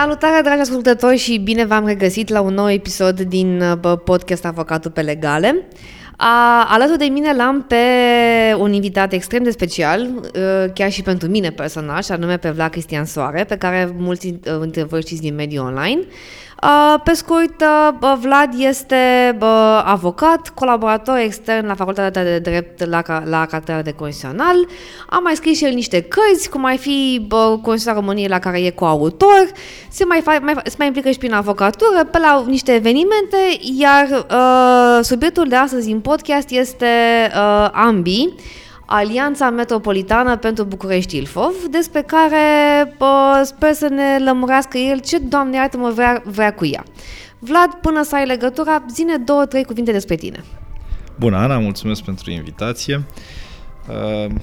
Salutare, dragi ascultători, și bine v-am regăsit la un nou episod din uh, podcast Avocatul pe Legale. A, alături de mine l-am pe un invitat extrem de special, uh, chiar și pentru mine personal, și anume pe Vlad Cristian Soare, pe care mulți uh, dintre voi știți din mediul online. Uh, pe scurt, uh, Vlad este uh, avocat, colaborator extern la Facultatea de Drept la, la Catedra de Constituțional. A mai scris și el niște cărți, cum mai fi Constituția României la care e coautor. Se mai, fa- mai, se mai implică și prin avocatură, pe la niște evenimente, iar uh, subiectul de astăzi în podcast este uh, ambii. Alianța Metropolitană pentru București Ilfov, despre care pă, sper să ne lămurească el ce, Doamne iartă-mă, vrea, vrea cu ea. Vlad, până să ai legătura, zine două, trei cuvinte despre tine. Bună, Ana, mulțumesc pentru invitație. Uh,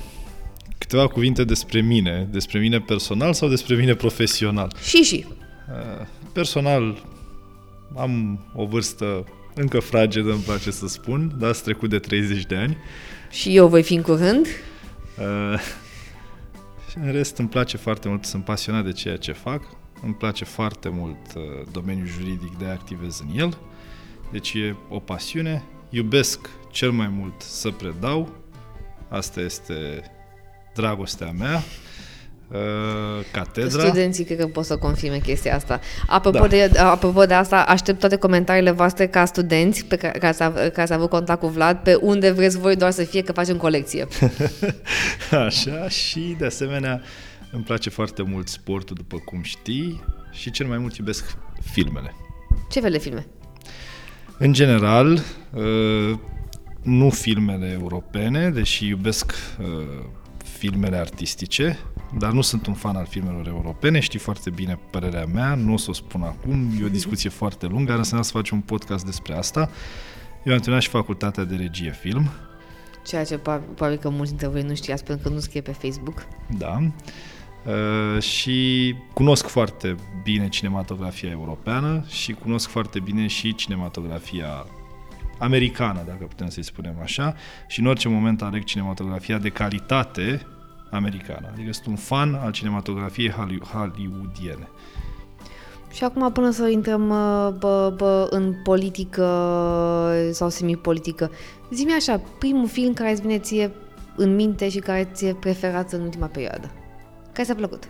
câteva cuvinte despre mine, despre mine personal sau despre mine profesional? Și și. Uh, personal, am o vârstă încă fragedă, îmi place să spun, dar ați trecut de 30 de ani. Și eu voi fi în curând. Uh, și în rest îmi place foarte mult, sunt pasionat de ceea ce fac, îmi place foarte mult uh, domeniul juridic de activez în el, deci e o pasiune, iubesc cel mai mult să predau, asta este dragostea mea, Uh, catedra. Studenții cred că pot să confirme chestia asta. Apropo, da. de, apropo de asta, aștept toate comentariile voastre ca studenți pe care, care, care ați avut contact cu Vlad, pe unde vreți voi doar să fie că facem colecție. Așa, și de asemenea îmi place foarte mult sportul, după cum știi, și cel mai mult iubesc filmele. Ce fel de filme? În general, uh, nu filmele europene, deși iubesc uh, filmele artistice, dar nu sunt un fan al filmelor europene, știi foarte bine părerea mea, nu o să o spun acum, e o discuție foarte lungă, ar însemna să facem un podcast despre asta. Eu am terminat și facultatea de regie film. Ceea ce probabil că mulți dintre voi nu știați pentru că nu scrie pe Facebook. Da. Uh, și cunosc foarte bine cinematografia europeană și cunosc foarte bine și cinematografia americană, dacă putem să-i spunem așa, și în orice moment aleg cinematografia de calitate americană. Adică sunt un fan al cinematografiei hollywoodiene. Și acum, până să intrăm bă, bă, în politică sau semipolitică, zi-mi așa, primul film care îți vine ție în minte și care ți-e preferat în ultima perioadă. Care ți-a plăcut?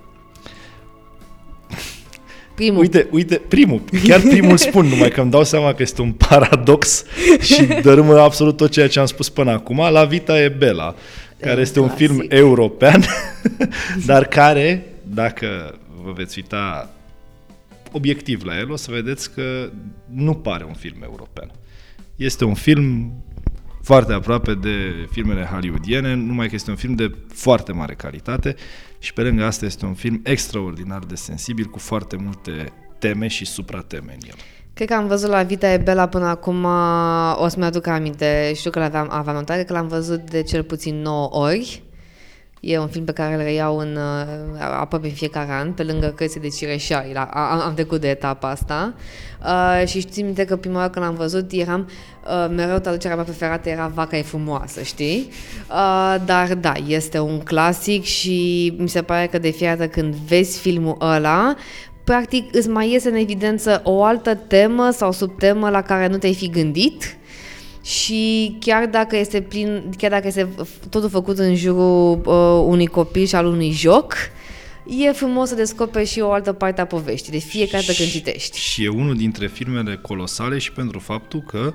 Primul. Uite, uite, primul. Chiar primul spun, numai că îmi dau seama că este un paradox și dărâmă absolut tot ceea ce am spus până acum. La Vita e Bela care este un film european, dar care, dacă vă veți uita obiectiv la el, o să vedeți că nu pare un film european. Este un film foarte aproape de filmele hollywoodiene, numai că este un film de foarte mare calitate și pe lângă asta este un film extraordinar de sensibil cu foarte multe teme și suprateme în el. Cred că am văzut la Vita e Bela până acum, o să-mi aduc aminte, știu că l-aveam aveam notare, că l-am văzut de cel puțin 9 ori. E un film pe care îl reiau în, uh, aproape în fiecare an, pe lângă cărțile de cireșai. La, am, am trecut de etapa asta. Uh, și știi minte că prima oară când l-am văzut eram, uh, mereu traducerea mea preferată era Vaca e frumoasă, știi? Uh, dar da, este un clasic și mi se pare că de fiecare dată când vezi filmul ăla, practic îți mai iese în evidență o altă temă sau subtemă la care nu te-ai fi gândit și chiar dacă este plin, chiar dacă este totul făcut în jurul uh, unui copil și al unui joc, e frumos să descoperi și o altă parte a poveștii, de fiecare dată când citești. Și e unul dintre filmele colosale și pentru faptul că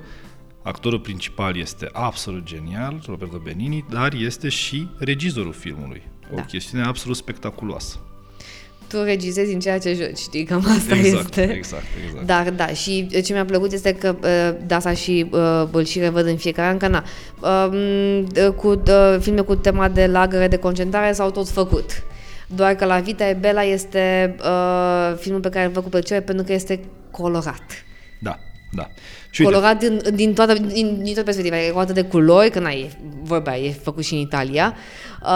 actorul principal este absolut genial, Roberto Benini, dar este și regizorul filmului. O da. chestiune absolut spectaculoasă tu regizezi în ceea ce joci, știi? Cam asta exact, este. Exact, exact. Dar da, și ce mi-a plăcut este că uh, da, asta și uh, îl și revăd în fiecare an, că na, uh, cu uh, filme cu tema de lagăre de concentrare s-au tot făcut. Doar că la Vita e Bela este uh, filmul pe care îl văd cu plăcere pentru că este colorat. Da, da. Și colorat din, din, toată, din, din toată perspectiva. E o atât de culori, că n-ai, vorba, e făcut și în Italia, uh,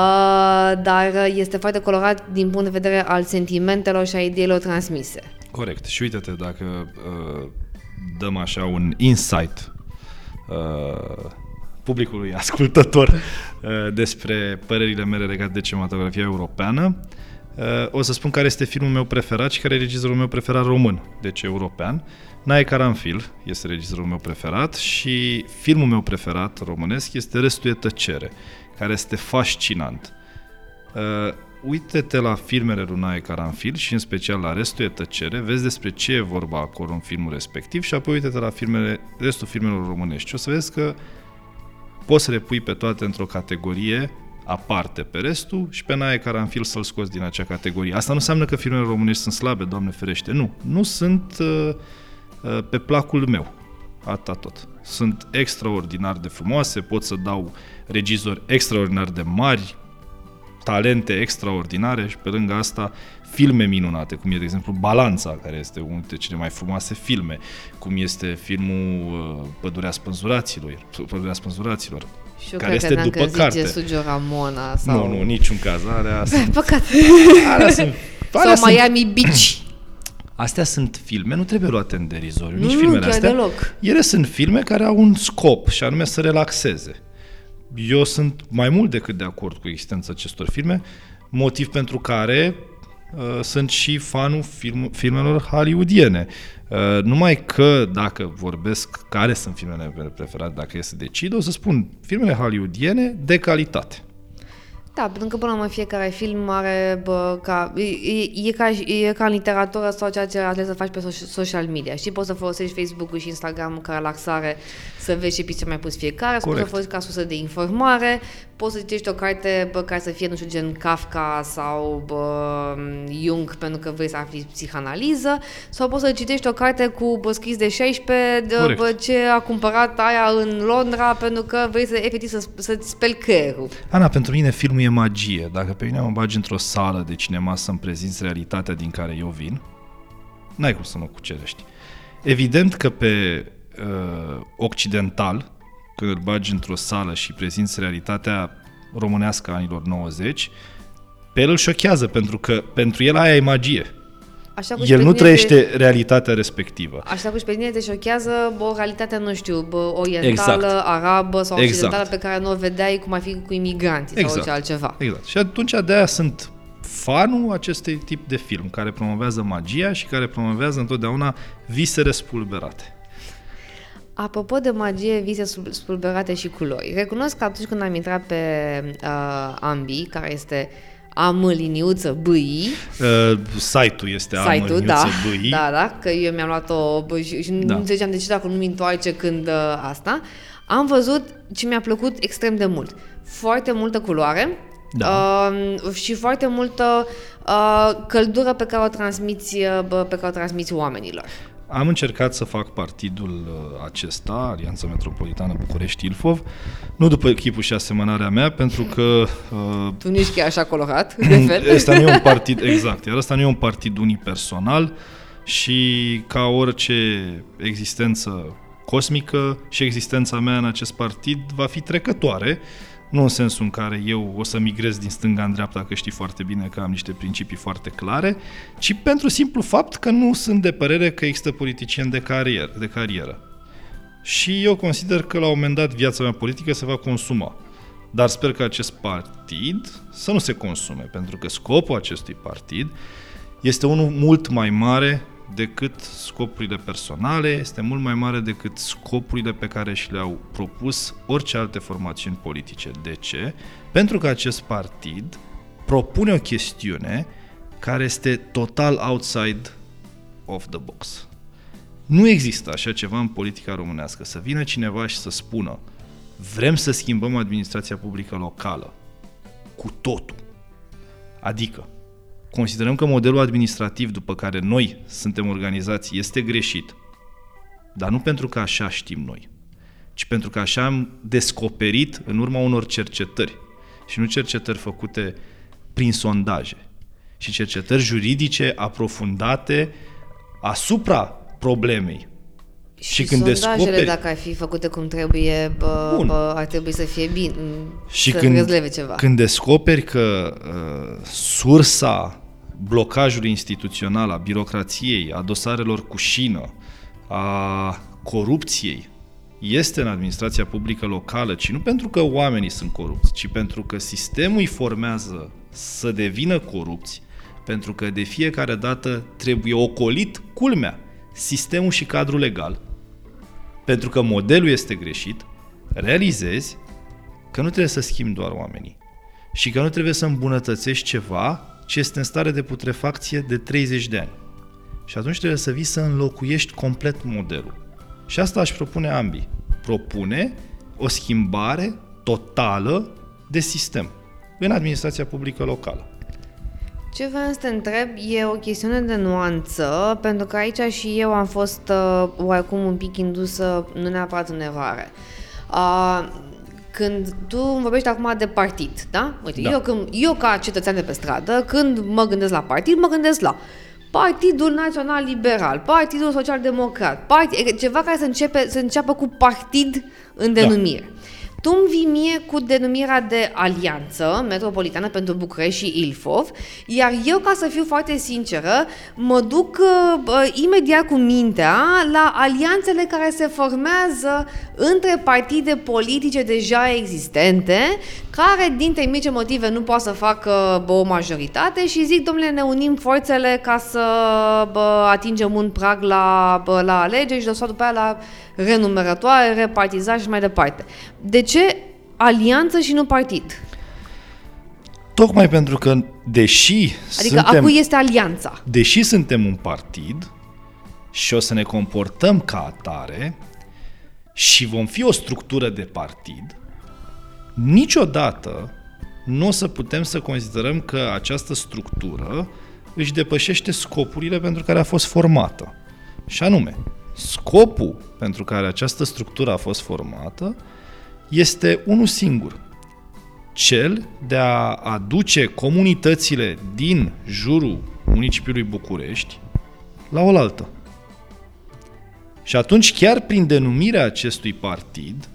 dar este foarte colorat din punct de vedere al sentimentelor și a ideilor transmise. Corect. Și uite-te, dacă uh, dăm așa un insight uh, publicului ascultător uh, despre părerile mele legate de cinematografia europeană, Uh, o să spun care este filmul meu preferat și care e regizorul meu preferat român, deci european. Nae Caranfil este regizorul meu preferat și filmul meu preferat românesc este Restul e tăcere, care este fascinant. Uh, uite-te la filmele lui Nae Caranfil și în special la Restul e tăcere, vezi despre ce e vorba acolo în filmul respectiv și apoi uite-te la filmele, restul filmelor românești. O să vezi că poți să le pui pe toate într-o categorie aparte pe restul și pe Nae Caranfil să-l scoți din acea categorie. Asta nu înseamnă că filmele românești sunt slabe, Doamne ferește, nu. Nu sunt uh, uh, pe placul meu. Atâta tot. Sunt extraordinar de frumoase, pot să dau regizori extraordinar de mari, talente extraordinare și pe lângă asta filme minunate, cum e de exemplu Balanța, care este unul dintre cele mai frumoase filme, cum este filmul uh, Pădurea Spânzuraților, Pădurea Spânzuraților, Și eu care cred este că după zice carte. Sugio Ramona sau... Nu, nu, niciun caz. Alea sunt, Păcat. alea sunt, alea sau sunt, Miami Beach. Astea sunt filme, nu trebuie luate în derizoriu, nici Nu, nu, filmele chiar astea. deloc. Ele sunt filme care au un scop și anume să relaxeze. Eu sunt mai mult decât de acord cu existența acestor filme, motiv pentru care uh, sunt și fanul film, filmelor hollywoodiene. Uh, numai că dacă vorbesc care sunt filmele mele preferate, dacă e să decid, o să spun filmele hollywoodiene de calitate. Da, pentru că până la urmă fiecare film are, bă, ca, e, e, e, ca, e ca în literatură sau ceea ce ales să faci pe so- social media. Și poți să folosești Facebook-ul și Instagram ca relaxare, să vezi ce picture mai pus fiecare, sau poți să Corect. folosești ca sursă de informare, poți să citești o carte bă, care să fie, nu știu, gen Kafka sau bă, Jung, pentru că vrei să afli psihanaliză, sau poți să citești o carte cu bă, scris de 16 de Corect. bă, ce a cumpărat aia în Londra, pentru că vrei să efectiv să, să-ți speli creierul. Ana, pentru mine filmul e magie. Dacă pe mine mă bagi într-o sală de cinema să-mi prezinți realitatea din care eu vin, n-ai cum să mă cucerești. Evident că pe uh, occidental, când îl bagi într-o sală și prezinți realitatea românească a anilor 90, pe el îl șochează, pentru că pentru el aia e magie. Așa cum și El pe nu tine trăiește Te, realitatea respectivă. așa cum și pe tine te șochează bă, o realitate, nu știu, bă, orientală, Exact. arabă sau Exact. occidentală pe care nu o vedeai cum ar fi cu imigranții sau orice altceva. Exact. Și atunci de-aia sunt fanul acestui tip de film, care promovează magia și care promovează întotdeauna visele spulberate. Apropo de magie, vise sub- spulberate și culori. Recunosc că atunci când am intrat pe uh, Ambi, care este am liniuță bâi, Uh, site-ul este site-ul, da, Bâi. da, da, că eu mi-am luat-o bă, și, și Da. nu înțelegeam de ce dacă nu mi întoarce când uh, asta. Am văzut ce mi-a plăcut extrem de mult. Foarte multă culoare Da. uh, și foarte multă uh, căldură pe care o transmiți, uh, bă, pe care o transmiți oamenilor. Am încercat să fac partidul uh, acesta, Alianța Metropolitană București-Ilfov, nu după chipul și asemănarea mea, pentru că uh, Tu nu ești chiar așa colorat, de fel. Ăsta nu e un partid, exact, iar ăsta nu e un partid unipersonal și ca orice existență cosmică și existența mea în acest partid va fi trecătoare, nu în sensul în care eu o să migrez din stânga în dreapta, că știi foarte bine că am niște principii foarte clare, ci pentru simplu fapt că nu sunt de părere că există politicieni de carieră. De carieră. Și eu consider că la un moment dat viața mea politică se va consuma. Dar sper că acest partid să nu se consume, pentru că scopul acestui partid este unul mult mai mare decât scopurile personale, este mult mai mare decât scopurile pe care și le-au propus orice alte formațiuni politice. De ce? Pentru că acest partid propune o chestiune care este total outside of the box. Nu există așa ceva în politica românească, să vină cineva și să spună vrem să schimbăm administrația publică locală cu totul. Adică, considerăm că modelul administrativ după care noi suntem organizați este greșit, dar nu pentru că așa știm noi, ci pentru că așa am descoperit în urma unor cercetări și nu cercetări făcute prin sondaje, și cercetări juridice aprofundate asupra problemei. Și când sondajele, descoperi- dacă ar fi făcute cum trebuie, bă, Bun. bă, ar trebui să fie bine, Și să când, răzleve ceva. când descoperi că uh, sursa blocajului instituțional, a birocrației, a dosarelor cu șină, a corupției, este în administrația publică locală, ci nu pentru că oamenii sunt corupți, ci pentru că sistemul îi formează să devină corupți, Pentru că de fiecare dată trebuie ocolit, culmea, sistemul și cadrul legal. Pentru că modelul este greșit, realizezi că nu trebuie să schimbi doar oamenii și că nu trebuie să îmbunătățești ceva ce este în stare de putrefacție de 30 de ani. Și atunci trebuie să vii să înlocuiești complet modelul. Și asta aș propune ambii. Propune o schimbare totală de sistem în administrația publică locală. Ce vreau să te întreb e o chestiune de nuanță, pentru că aici și eu am fost uh, oarecum un pic indusă, nu neapărat în eroare. Uh, când tu vorbești acum de partid, da? Uite, Da. Eu, când, eu ca cetățean de pe stradă, când mă gândesc la partid, mă gândesc la Partidul Național Liberal, Partidul Social Democrat, partid, ceva care să, începe, să înceapă cu partid în Da. Denumire. Tu îmi vii mie cu denumirea de alianță metropolitană pentru București și Ilfov, iar eu, ca să fiu foarte sinceră, mă duc uh, uh, imediat cu mintea la alianțele care se formează între partide politice deja existente, care, din mici motive, nu pot să facă bă, o majoritate și zic, domnule, ne unim forțele ca să bă, atingem un prag la, bă, la alegeri și lăsat după aia la renumerătoare, repartizare și mai departe. De ce alianță și nu partid? Tocmai pentru că, deși Adică suntem, a cui este alianța? deși suntem un partid și o să ne comportăm ca atare și vom fi o structură de partid, niciodată nu o să putem să considerăm că această structură își depășește scopurile pentru care a fost formată. Și anume, scopul pentru care această structură a fost formată este unul singur, cel de a aduce comunitățile din jurul municipiului București la oaltă. Și atunci, chiar prin denumirea acestui partid,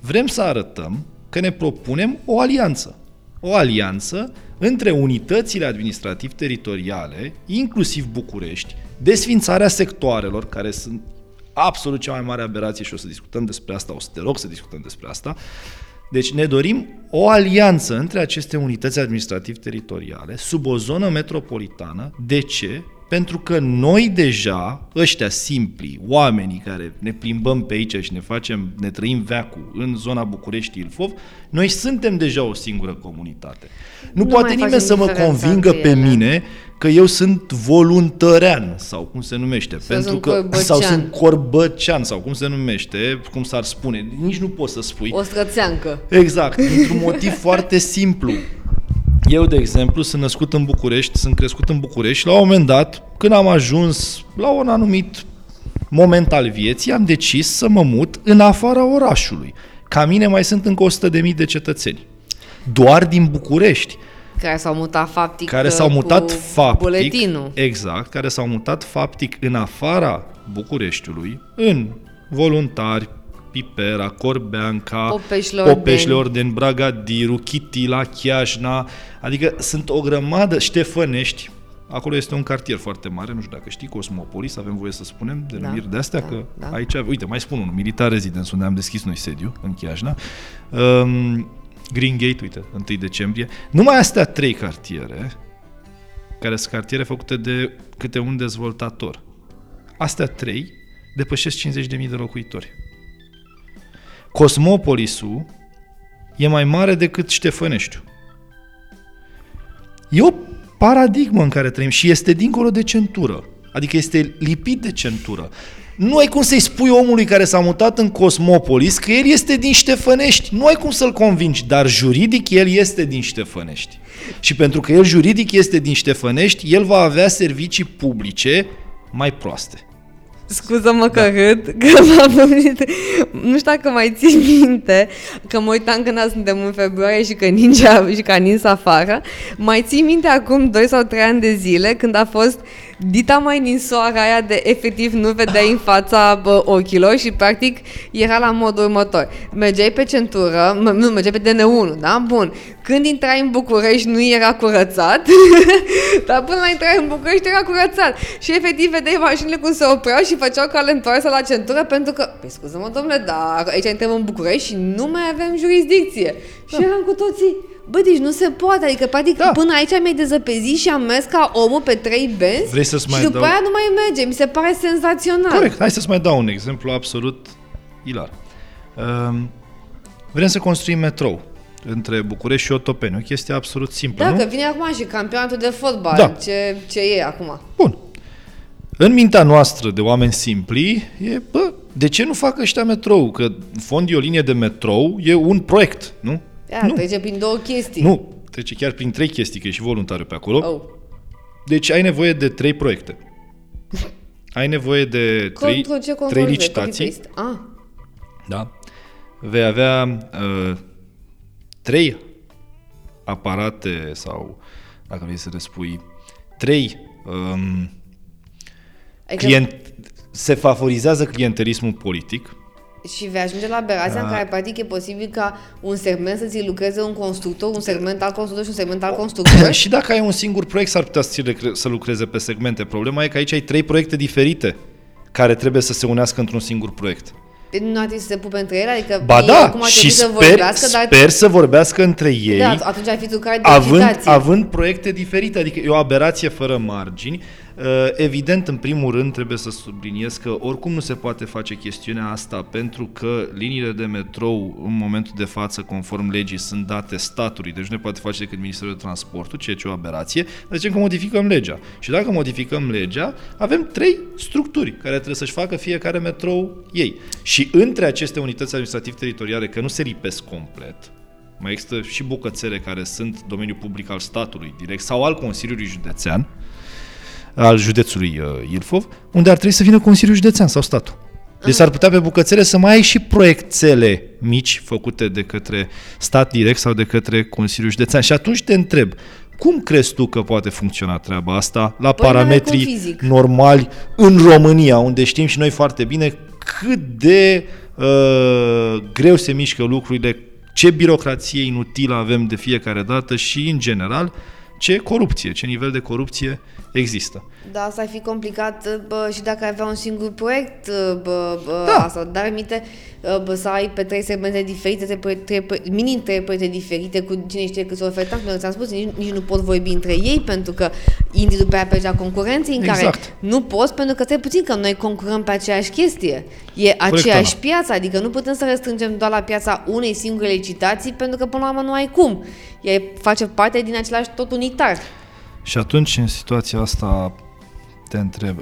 vrem să arătăm că ne propunem o alianță. O alianță între unitățile administrativ-teritoriale, inclusiv București, desfințarea sectoarelor, care sunt absolut cea mai mare aberație și o să discutăm despre asta, o să te rog să discutăm despre asta. Deci ne dorim o alianță între aceste unități administrativ-teritoriale sub o zonă metropolitană. De ce? Pentru că noi deja, ăștia simpli, oamenii care ne plimbăm pe aici și ne facem, ne trăim veacul în zona București-Ilfov, noi suntem deja o singură comunitate. Nu, Nu poate mai nimeni facem să mă diferența convingă între pe ele. mine că eu sunt voluntărean sau cum se numește, pentru sunt că corbăcean. sau sunt corbăcean sau cum se numește, cum s-ar spune, nici nu poți să spui. O strățeancă. Exact, dintr-un motiv foarte simplu. Eu, de exemplu, sunt născut în București, sunt crescut în București și la un moment dat, când am ajuns la un anumit moment al vieții, am decis să mă mut în afara orașului. Ca mine mai sunt încă 100.000 de cetățeni. Doar din București Care s-au mutat faptic care uh, s-au mutat cu faptic, buletinul. exact, care s-au mutat faptic în afara Bucureștiului, în voluntari, Pipera, Corbeanca, Popeșle Popeșle Ordeni. Orden, Bragadiru, Chitila, Chiajna, adică sunt o grămadă, Ștefănești, Acolo este un cartier foarte mare, nu știu dacă știi, Cosmopolis, avem voie să spunem denumiri Da, de astea, da, că da. aici, uite, mai spun unul, Militar Residence, unde am deschis noi sediu, în Chiajna, um, Green Gate, uite, 1 decembrie. Numai astea trei cartiere, care sunt cartiere făcute de câte un dezvoltator. Astea trei depășesc 50.000 de locuitori. Cosmopolisul e mai mare decât Ștefăneștiul. E o paradigmă în care trăim și este dincolo de centură. Adică este lipit de centură. Nu ai cum să-i spui omului care s-a mutat în Cosmopolis că el este din Ștefănești. Nu ai cum să-l convingi, dar juridic el este din Ștefănești. Și pentru că el juridic este din Ștefănești, el va avea servicii publice mai proaste. Scuză-mă că râd, că m-am gândit. Nu știu dacă mai ții minte, că mă uitam când suntem în februarie și că ningea și că a nins afară. Mai ții minte acum 2 sau 3 ani de zile când a fost dita mai ninsoarea aia de efectiv nu vedeai în fața bă, ochilor și practic era la modul următor. Mergeai pe centură, m- nu, mergeai pe DN1, da? Bun. Când intrai în București nu era curățat, dar până la intrare în București era curățat. Și efectiv vedeai mașinile cum se opreau și făceau cale întoarsă la centură pentru că, păi scuză-mă domnule, dar aici intrăm în București și nu mai avem jurisdicție. Și eram cu toții, Bă, deci nu se poate, adică practic Da. până aici mi-ai dezăpezit și am mers ca omul pe trei benzi Vrei să-ți și mai după dau- aia nu mai merge, mi se pare senzațional. Corect, hai să-ți mai dau un exemplu absolut ilar. Um, vrem să construim metrou între București și Otopeni, o chestie absolut simplă, Da, nu? că vine acum și campionatul de fotbal, Da. ce, ce e acum. Bun. În mintea noastră de oameni simpli e, bă, de ce nu fac ăștia metrou? Că în fond e o linie de metrou, e un proiect, nu? Ia, nu, trece prin două chestii. nu, trece chiar prin trei chestii, că e și voluntariu pe acolo. Oh. Deci ai nevoie de trei proiecte. Ai nevoie de trei, Control, ce control trei V, licitații. copy-paste. Ah, Da? Vei avea uh, trei aparate sau, dacă vrei să le spui, trei um, adică client, se favorizează clientelismul politic. Și vei ajunge la aberația Da. în care practic e posibil ca un segment să ți lucreze un constructor, un segment al constructor și un segment al constructor. și dacă ai un singur proiect, s-ar putea să, ți le cre- să lucreze pe segmente. Problema e că aici ai trei proiecte diferite care trebuie să se unească într-un singur proiect. Deci nu ar trebui să se pupe între ele, adică Ba ei da, acum ar și trebui să sper, vorbească, dar sper să vorbească între ei. da, atunci ar fi trucare de având, licitație. având proiecte diferite, adică e o aberație fără margini. Uh, Evident, în primul rând, trebuie să subliniez că oricum nu se poate face chestiunea asta pentru că liniile de metrou, în momentul de față, conform legii, sunt date statului, deci nu ne poate face decât Ministerul de Transportul, ceea ce e o aberație. Dar zicem că modificăm legea. Și dacă modificăm legea, avem trei structuri care trebuie să-și facă fiecare metrou ei. Și între aceste unități administrativ-teritoriale, că nu se lipesc complet, mai există și bucățele care sunt domeniul public al statului direct sau al Consiliului Județean, al județului uh, Ilfov, unde ar trebui să vină Consiliul Județean sau statul. Deci s-ar putea pe bucățele să mai ai și proiectele mici făcute de către stat direct sau de către Consiliul Județean. Și atunci te întreb, cum crezi tu că poate funcționa treaba asta la Păi, n-are parametrii cum fizic. normali în România, unde știm și noi foarte bine cât de uh, greu se mișcă lucrurile, ce birocrație inutilă avem de fiecare dată și, în general, ce corupție, ce nivel de corupție există. Da, asta ar fi complicat bă, și dacă ai avea un singur proiect, bă, bă, Da. asta, dar minte bă, să ai pe trei segmente diferite, trei, proie- trei, proie- minim trei proiecte diferite cu cine știe câți ofertanți, pentru că ți-am spus, nici, nici nu pot vorbi între ei pentru că intri după aia pe cea concurenței în care Exact. nu poți pentru că trebuie puțin că noi concurăm pe aceeași chestie. E aceeași Ana. piață, adică nu putem să restrângem doar la piața unei singure licitații pentru că până la urmă nu ai cum. Ea face parte din același tot unitar. Și atunci, în situația asta, te întreb,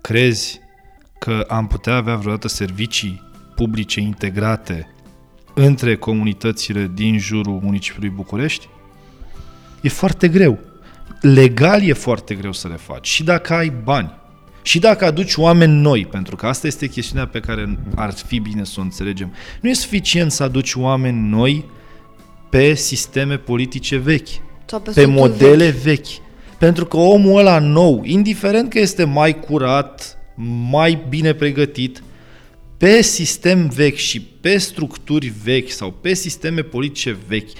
crezi că am putea avea vreodată servicii publice integrate între comunitățile din jurul municipiului București? E foarte greu. Legal e foarte greu să le faci. Și dacă ai bani, și dacă aduci oameni noi, pentru că asta este chestiunea pe care ar fi bine să o înțelegem, nu e suficient să aduci oameni noi pe sisteme politice vechi Sau pe, pe structuri modele vechi. vechi. Pentru că omul ăla nou, indiferent că este mai curat, mai bine pregătit, pe sistem vechi și pe structuri vechi sau pe sisteme politice vechi,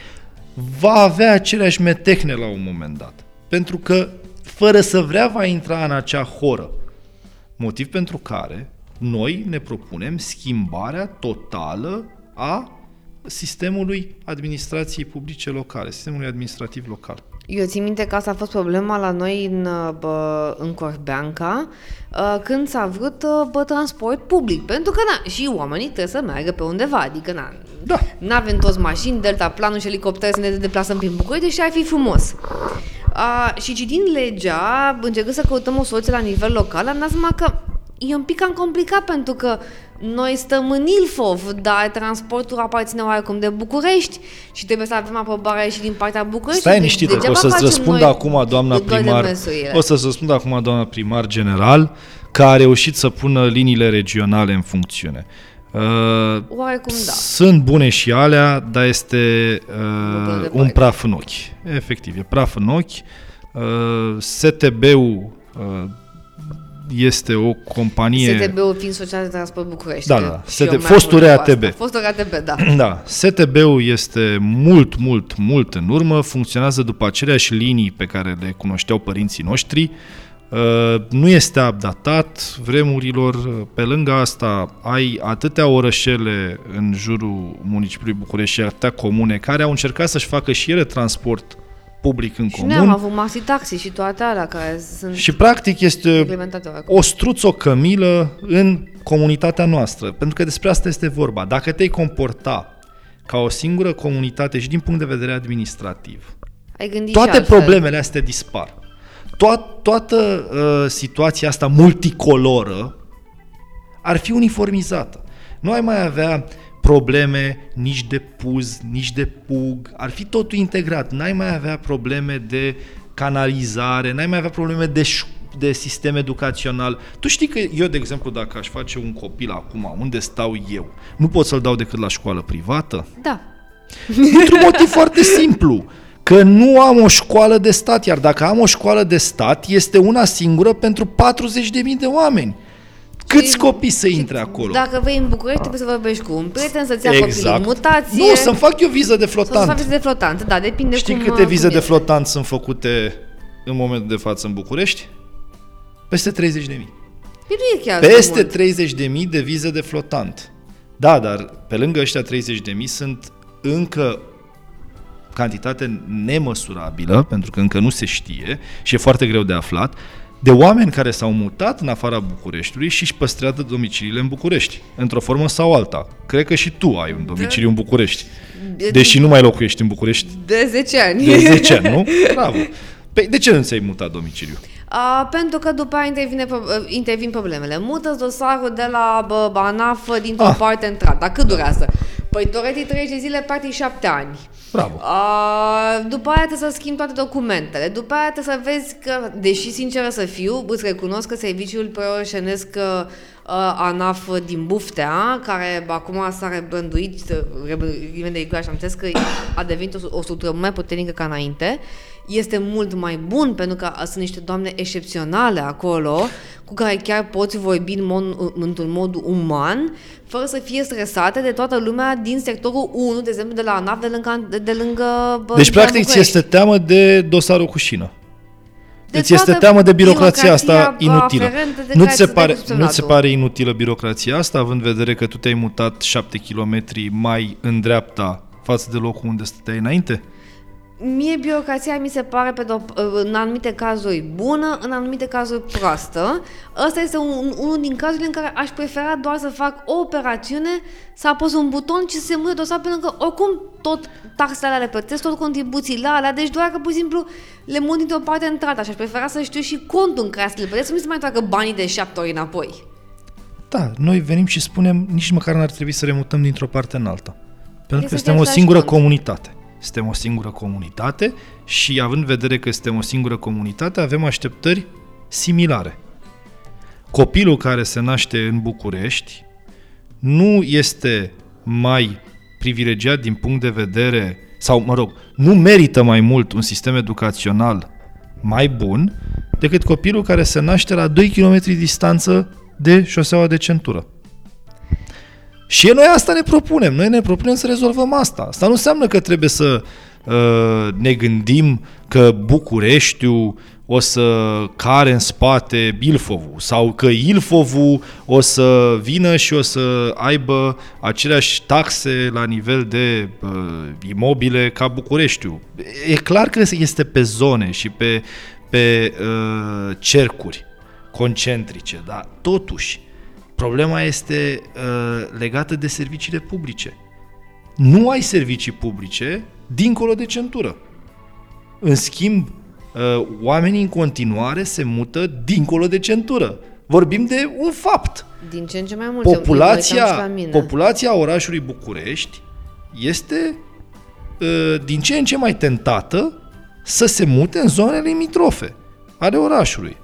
va avea aceleași metehne la un moment dat. Pentru că, fără să vrea, va intra în acea horă. Motiv pentru care noi ne propunem schimbarea totală a sistemului administrației publice locale, sistemului administrativ local. Eu țin minte că asta a fost problema la noi în, uh, bă, în Corbeanca, uh, când s-a vrut uh, bă, transport public. Pentru că na, și oamenii trebuie să meargă pe undeva, adică na, Da. nu avem toți mașini, delta planul și elicoptere să ne deplasăm prin București, deși ar fi frumos. Uh, și citind legea, încercând să căutăm o soluție la nivel local, am dat seama că e un pic cam complicat pentru că noi stăm în Ilfov, dar transportul aparține oarecum de București și trebuie să avem aprobare și din partea București. Stai Deci niștită, că o degeaba să-ți facem răspund noi acum doamna de doar primar, demersurile. o să-ți răspund acum doamna primar general, care a reușit să pună liniile regionale în funcțiune. Uh, Oarecum da. Sunt bune și alea, dar este Lucru uh, de un bani. praf în ochi. Efectiv, e praf în ochi. Uh, STB-ul uh, este o companie... STB-ul fiind Societatea de Transport București. Da, că da, și eu STB mai fostul am cu RATB. asta. Fostul RATB, da. Da, STB-ul este mult, mult, mult în urmă, funcționează după aceleași linii pe care le cunoșteau părinții noștri, Uh, nu este updatat vremurilor. Pe lângă asta, ai atâtea orășele în jurul municipiului București și atâtea comune care au încercat să-și facă și ele transport public în Și comun. noi am avut maxi taxi și toate alea care sunt Și practic este implementate acum. o struță, o cămilă în comunitatea noastră. Pentru că despre asta este vorba. Dacă te-ai comporta ca o singură comunitate și din punct de vedere administrativ, Ai gândit și toate altfel. problemele astea dispar. Toat, toată uh, situația asta multicoloră ar fi uniformizată. Nu ai mai avea probleme nici de puz, nici de pug, ar fi totul integrat. N-ai mai avea probleme de canalizare, n-ai mai avea probleme de, ș- de sistem educațional. Tu știi că eu, de exemplu, dacă aș face un copil acum, unde stau eu, nu pot să-l dau decât la școală privată? Da. Dintr-un motiv foarte simplu. Că nu am o școală de stat, iar dacă am o școală de stat, este una singură pentru 40.000 de oameni. Câți Și- copii să intre acolo? Dacă vei în București, trebuie să vorbești cu un prieten, să-ți ia copilul în mutație. Nu, să-mi fac eu viză de Sau să faci flotant. vize de flotant, da, depinde Știi cum, câte uh, vize cum de e. flotant sunt făcute în momentul de față în București? Peste 30.000. Păi nu e chiar Peste mult. 30.000 de vize de flotant. Da, dar pe lângă ăștia 30.000 sunt încă cantitate nemăsurabilă, pentru că încă nu se știe și e foarte greu de aflat, de oameni care s-au mutat în afara Bucureștiului și își păstrează domiciliile în București, într-o formă sau alta. Cred că și tu ai un domiciliu în București, De- deși nu mai locuiești în București De 10 ani. de 10 ani, nu? Bravo! Păi de ce nu ți-ai mutat domiciliul? A, pentru că după aia intervine, pro- intervin problemele. Mută dosarul de la bă, ANAF dintr-o Ah. parte în Dar cât durează? Păi teoretic 30 de zile, practic 7 ani. Bravo! A, după aia trebuie să schimbi toate documentele. După aia trebuie să vezi că, deși sinceră să fiu, îți recunosc că serviciul preoșenesc uh, ANAF din Buftea, care acum s-a rebranduit, rebrandit și amintesc că a devenit o, o structură mai puternică ca înainte, este mult mai bun pentru că sunt niște doamne excepționale acolo cu care chiar poți vorbi în mod, într-un mod uman fără să fie stresate de toată lumea din sectorul 1, de exemplu de la ANAF, de lângă, de, de lângă bă, Deci, de practic, ți București. este teamă de dosarul cu șină. De Îți este toată teamă de birocrația asta birocrația inutilă. aferentă de Nu care ți, se să pare, dai cu nu ți se semnatul. pare inutilă birocrația asta, având în vedere că tu te-ai mutat șapte kilometri mai în dreapta față de locul unde stăteai înainte? Mie birocrația mi se pare pe do- în anumite cazuri bună, în anumite cazuri proastă. Ăsta este un, unul din cazurile în care aș prefera doar să fac o operațiune, să apăs un buton și să se mute dosar, pentru că oricum tot taxele alea le plătesc, tot contribuțiile alea, deci doar că pur și simplu le mut dintr-o parte în alta și aș prefera să știu și contul în care să le plătesc, să nu se mai toacă banii de șapte ori înapoi. Da, noi venim și spunem nici măcar n-ar trebui să remutăm dintr-o parte în alta. Pentru Este că suntem o același singură cont. comunitate. Suntem o singură comunitate și având în vedere că suntem o singură comunitate, avem așteptări similare. Copilul care se naște în București nu este mai privilegiat din punct de vedere, sau mă rog, nu merită mai mult un sistem educațional mai bun decât copilul care se naște la 2 km distanță de șoseaua de centură. Și noi asta ne propunem. Noi ne propunem să rezolvăm asta. Asta nu înseamnă că trebuie să uh, ne gândim că Bucureștiul o să care în spate Ilfovul sau că Ilfovul o să vină și o să aibă aceleași taxe la nivel de uh, imobile ca Bucureștiul. E clar că este pe zone și pe, pe uh, cercuri concentrice, dar totuși Problema este uh, legată de serviciile publice. Nu ai servicii publice dincolo de centură. În schimb, uh, oamenii în continuare se mută dincolo de centură. Vorbim de un fapt. Din ce în ce mai mult. Eu mă uitam și Populația, la mine. populația orașului București este uh, din ce în ce mai tentată să se mute în zonele limitrofe ale orașului.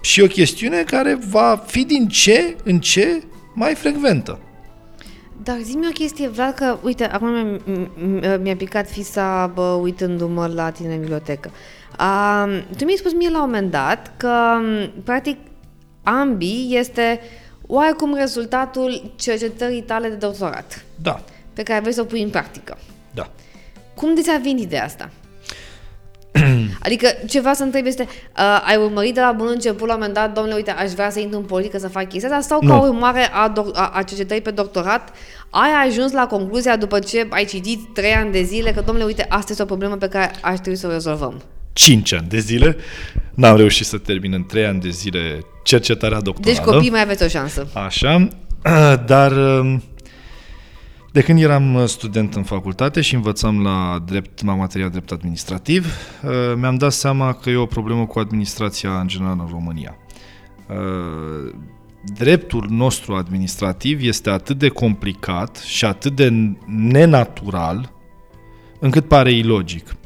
Și e o chestiune care va fi din ce în ce mai frecventă. Dar zi-mi o chestie, Vlad, că, uite, acum mi-a, mi- mi-a picat fisa, bă, uitându-mă la tine în bibliotecă. A, tu mi-ai spus mie la un moment dat că, m, practic, ambii este oarecum rezultatul cercetării tale de doctorat, Da, pe care vrei să o pui în practică. da. Cum de ți-a venit ideea asta? Adică ceva să întreb este, uh, ai urmărit de la bun început la un moment dat, domnule, uite, aș vrea să intru în politică să fac chestia asta, sau Nu. ca urmare a, doc- a, a cercetării pe doctorat, ai ajuns la concluzia după ce ai citit trei ani de zile că, domnule, uite, asta este o problemă pe care aș trebui să o rezolvăm. 5 ani de zile. N-am reușit să termin în 3 ani de zile cercetarea Deci doctorală. copiii mai aveți o șansă. Așa, dar um, de când eram uh, student în facultate și învățam la drept, la materia drept administrativ, uh, mi-am dat seama că e o problemă cu administrația în general în România. Uh, Dreptul nostru administrativ este atât de complicat și atât de nenatural încât pare ilogic.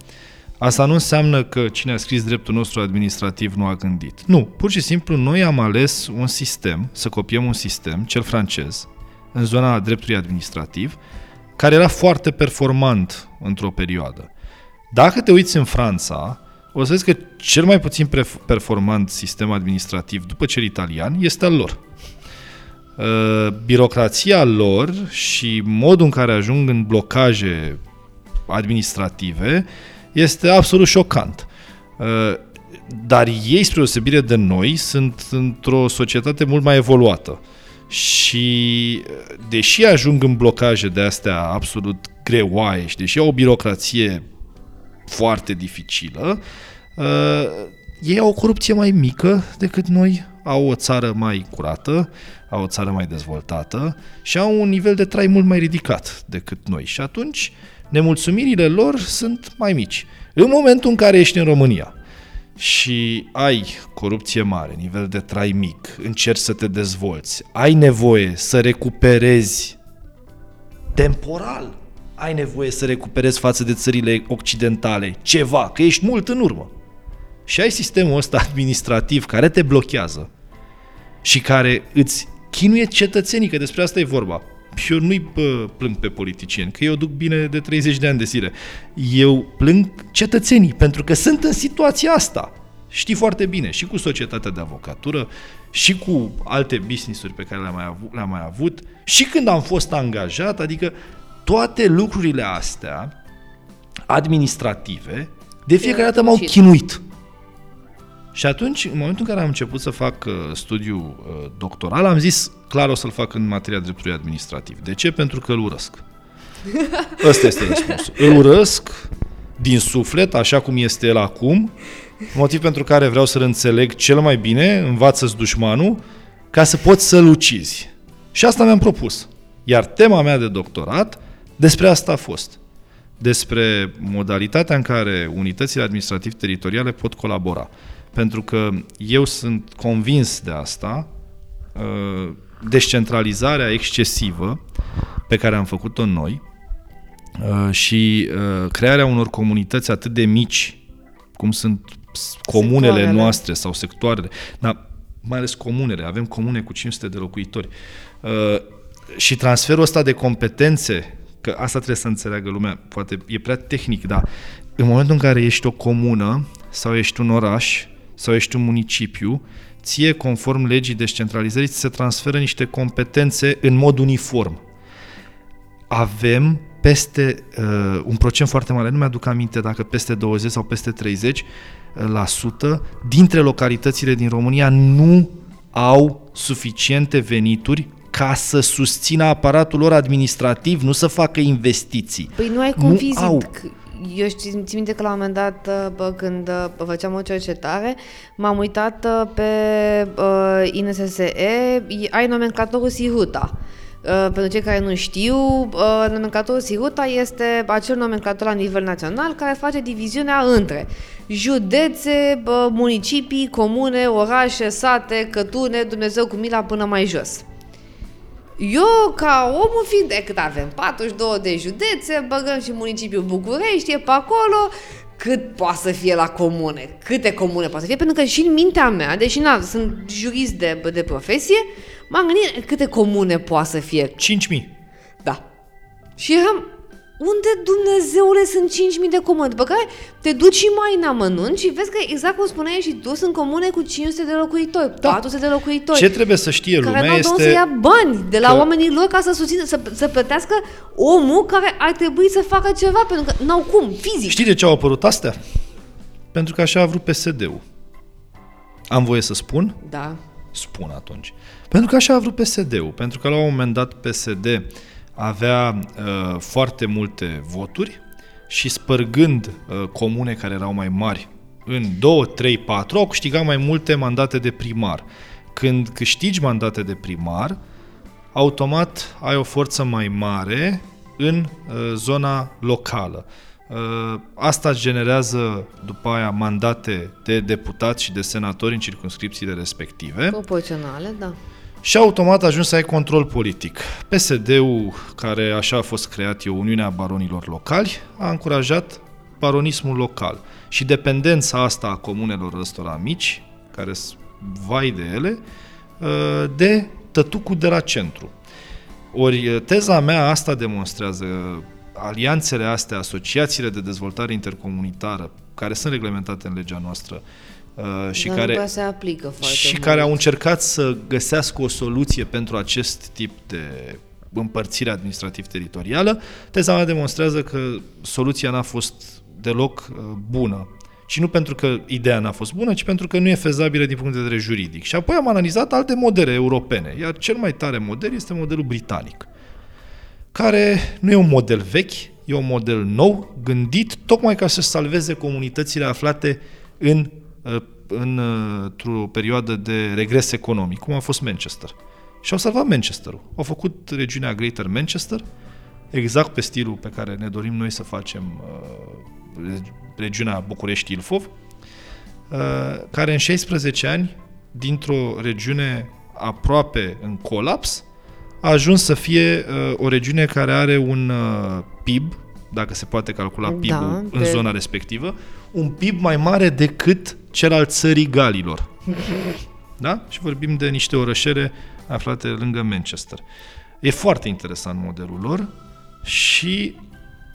Asta nu înseamnă că cine a scris dreptul nostru administrativ nu a gândit. Nu, pur și simplu noi am ales un sistem, să copiem un sistem, cel francez, în zona dreptului administrativ, care era foarte performant într-o perioadă. Dacă te uiți în Franța, o să vezi că cel mai puțin pref- performant sistem administrativ după cel italian este al lor. Uh, birocrația lor și modul în care ajung în blocaje administrative este absolut șocant. Uh, Dar ei, spre osebire de noi, sunt într-o societate mult mai evoluată. Și uh, deși ajung în blocaje de astea absolut greoaie și deși au o birocrație foarte dificilă, uh, ei au o corupție mai mică decât noi, au o țară mai curată, au o țară mai dezvoltată și au un nivel de trai mult mai ridicat decât noi. Și atunci nemulțumirile lor sunt mai mici. În momentul în care ești în România și ai corupție mare, nivel de trai mic, încerci să te dezvolți, ai nevoie să recuperezi temporal, ai nevoie să recuperezi față de țările occidentale ceva, că ești mult în urmă. Și ai sistemul ăsta administrativ care te blochează și care îți chinuie cetățenii, că despre asta e vorba. Și eu nu-i bă, plâng pe politicieni, că eu duc bine de 30 de ani de zile. Eu plâng cetățenii, pentru că sunt în situația asta. Știi foarte bine, și cu societatea de avocatură, și cu alte business-uri pe care le-am mai, avut, le-am mai avut, și când am fost angajat, adică toate lucrurile astea administrative, de fiecare dată m-au muncit. chinuit. Și atunci, în momentul în care am început să fac uh, studiu uh, doctoral, am zis, clar o să-l fac în materia dreptului administrativ. De ce? Pentru că îl urăsc. Ăsta este răspunsul. Îl urăsc din suflet, așa cum este el acum, motiv pentru care vreau să-l înțeleg cel mai bine, învață-ți dușmanul, ca să poți să-l ucizi. Și asta mi-am propus. Iar tema mea de doctorat despre asta a fost. Despre modalitatea în care unitățile administrativ-teritoriale pot colabora. Pentru că eu sunt convins de asta, uh, descentralizarea excesivă pe care am făcut-o noi uh, și uh, crearea unor comunități atât de mici cum sunt s- comunele Sectoarele. noastre sau sectoarele, dar mai ales comunele, avem comune cu 500 de locuitori. Uh, și transferul ăsta de competențe, că asta trebuie să înțeleagă lumea, poate e prea tehnic, dar în momentul în care ești o comună sau ești un oraș sau ești un municipiu, ție, conform legii descentralizării, ți se transferă niște competențe în mod uniform avem peste uh, un procent foarte mare, nu mi-aduc aminte dacă peste 20 sau peste 30 la sută dintre localitățile din România nu au suficiente venituri ca să susțină aparatul lor administrativ, nu să facă investiții. Păi nu ai Nu cum fizic. au. Eu știu, țin minte că la un moment dat, uh, bă, când uh, făceam o cercetare, m-am uitat uh, pe uh, INSSE, ai nomenclatorul SIRUTA. Uh, pentru cei care nu știu, uh, nomenclatorul SIRUTA este acel nomenclator la nivel național care face diviziunea între județe, bă, municipii, comune, orașe, sate, cătune, Dumnezeu cu mila până mai jos. Eu, ca omul fiind de cât avem, 42 de județe, băgăm și municipiul București, e pe acolo, cât poate să fie la comune, câte comune poate să fie, pentru că și în mintea mea, deși na, sunt jurist de, de profesie, m-am gândit câte comune poate să fie. 5.000. Da. Și eram, unde Dumnezeule sunt 5.000 de comune? După care te duci și mai în amănunt și vezi că exact cum spuneai și tu, sunt comune cu 500 de locuitori, Da. 400 de locuitori Ce trebuie să știe care lumea n-au de unde este... să ia bani de la că- oamenii lor ca să susțină, să, să plătească omul care ar trebui să facă ceva, pentru că n-au cum, fizic. Știi de ce au apărut astea? Pentru că așa a vrut PSD-ul. Am voie să spun? Da. Spun atunci. Pentru că așa a vrut PSD-ul. Pentru că la un moment dat PSD avea uh, foarte multe voturi și spărgând uh, comune care erau mai mari în 2, 3, 4, au câștigat mai multe mandate de primar. Când câștigi mandate de primar, automat ai o forță mai mare în uh, zona locală. Uh, asta generează după aia mandate de deputați și de senatori în circunscripțiile respective. Proporționale, da. Și automat ajuns să ai control politic. PSD-ul, care așa a fost creat, e Uniunea Baronilor Locali, a încurajat baronismul local. Și dependența asta a comunelor ăstora mici, care sunt vai de ele, uh, de tătucul de la centru. Ori teza mea asta demonstrează alianțele astea, asociațiile de dezvoltare intercomunitară, care sunt reglementate în legea noastră, uh, și Dar care, se aplică foarte și mult. care au încercat să găsească o soluție pentru acest tip de împărțire administrativ-teritorială, teza mea demonstrează că soluția n-a fost deloc uh, bună. Și nu pentru că ideea n-a fost bună, ci pentru că nu e fezabilă din punct de vedere juridic. Și apoi am analizat alte modele europene, iar cel mai tare model este modelul britanic, care nu e un model vechi, e un model nou, gândit tocmai ca să salveze comunitățile aflate în, uh, în, uh, într-o perioadă de regres economic, cum a fost Manchester. Și au salvat Manchesterul. Au făcut regiunea Greater Manchester, exact pe stilul pe care ne dorim noi să facem uh, regiunea București-Ilfov, uh, care în 16 ani, dintr-o regiune aproape în colaps, a ajuns să fie uh, o regiune care are un uh, PIB, dacă se poate calcula Da, PIB-ul în pe- zona respectivă, un PIB mai mare decât cel al țării Galilor. Da? Și vorbim de niște orășele aflate lângă Manchester. E foarte interesant modelul lor și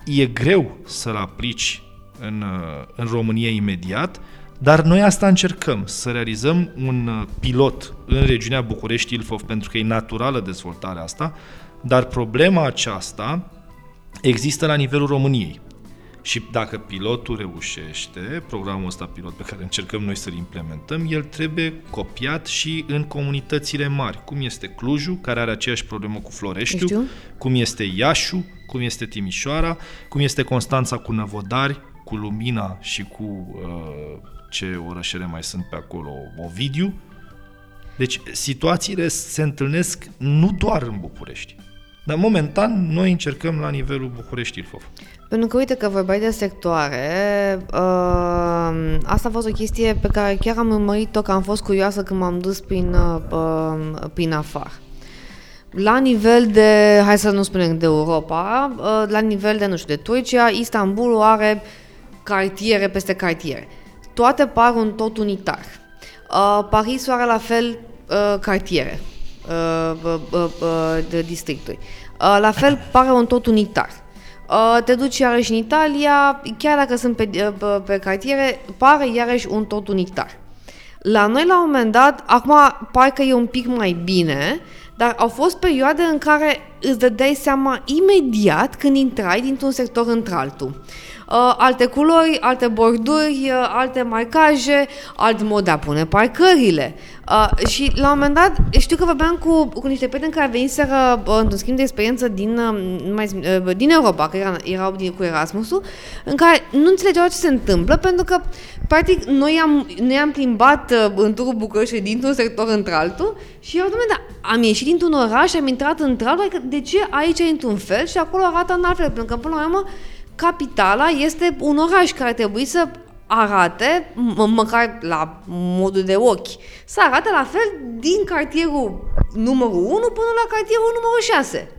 e greu să-l aplici în, uh, în România imediat, dar noi asta încercăm, să realizăm un uh, pilot în regiunea București-Ilfov, pentru că e naturală dezvoltarea asta, dar problema aceasta există la nivelul României. Și dacă pilotul reușește, programul ăsta pilot pe care încercăm noi să-l implementăm, el trebuie copiat și în comunitățile mari, cum este Clujul, care are aceeași problemă cu Floreștiu, Știu. cum este Iașu, cum este Timișoara, cum este Constanța cu Năvodari, cu Lumina și cu uh, ce orășele mai sunt pe acolo, Ovidiu. Deci situațiile se întâlnesc nu doar în București. Dar momentan noi încercăm la nivelul București-Ilfov. Pentru că uite că vorbeai de sectoare, uh, asta a fost o chestie pe care chiar am urmărit-o, că am fost curioasă când m-am dus prin, uh, uh, prin afară. La nivel de, hai să nu spunem de Europa, uh, la nivel de, nu știu, de Turcia, Istanbulul are cartiere peste cartiere. Toate par un tot unitar. Uh, Parisul are la fel uh, cartiere, uh, uh, uh, uh, de districturi. Uh, la fel pare un tot unitar. Uh, te duci iarăși în Italia, chiar dacă sunt pe, uh, pe, pe cartiere, pare iarăși un tot unitar. La noi, la un moment dat, acum parcă e un pic mai bine, dar au fost perioade în care îți dădeai seama imediat când intrai dintr-un sector într-altul. Uh, alte culori, alte borduri, uh, alte marcaje, alt mod de a pune parcările. Uh, și la un moment dat, știu că vorbeam cu, cu niște prieteni care veniseră uh, într-un schimb de experiență din, uh, nu mai, zi- uh, din Europa, că era, erau din, cu Erasmusul, în care nu înțelegeau ce se întâmplă, pentru că, practic, noi am, noi am plimbat uh, în turul București dintr-un sector într-altul și eu, domnule, da, am ieșit dintr-un oraș, am intrat într-altul, adică de ce aici e într-un fel și acolo arată în alt fel? Pentru că, până la urmă, capitala este un oraș care trebuie să arate, m- măcar la modul de ochi, să arate la fel din cartierul numărul 1 până la cartierul numărul 6.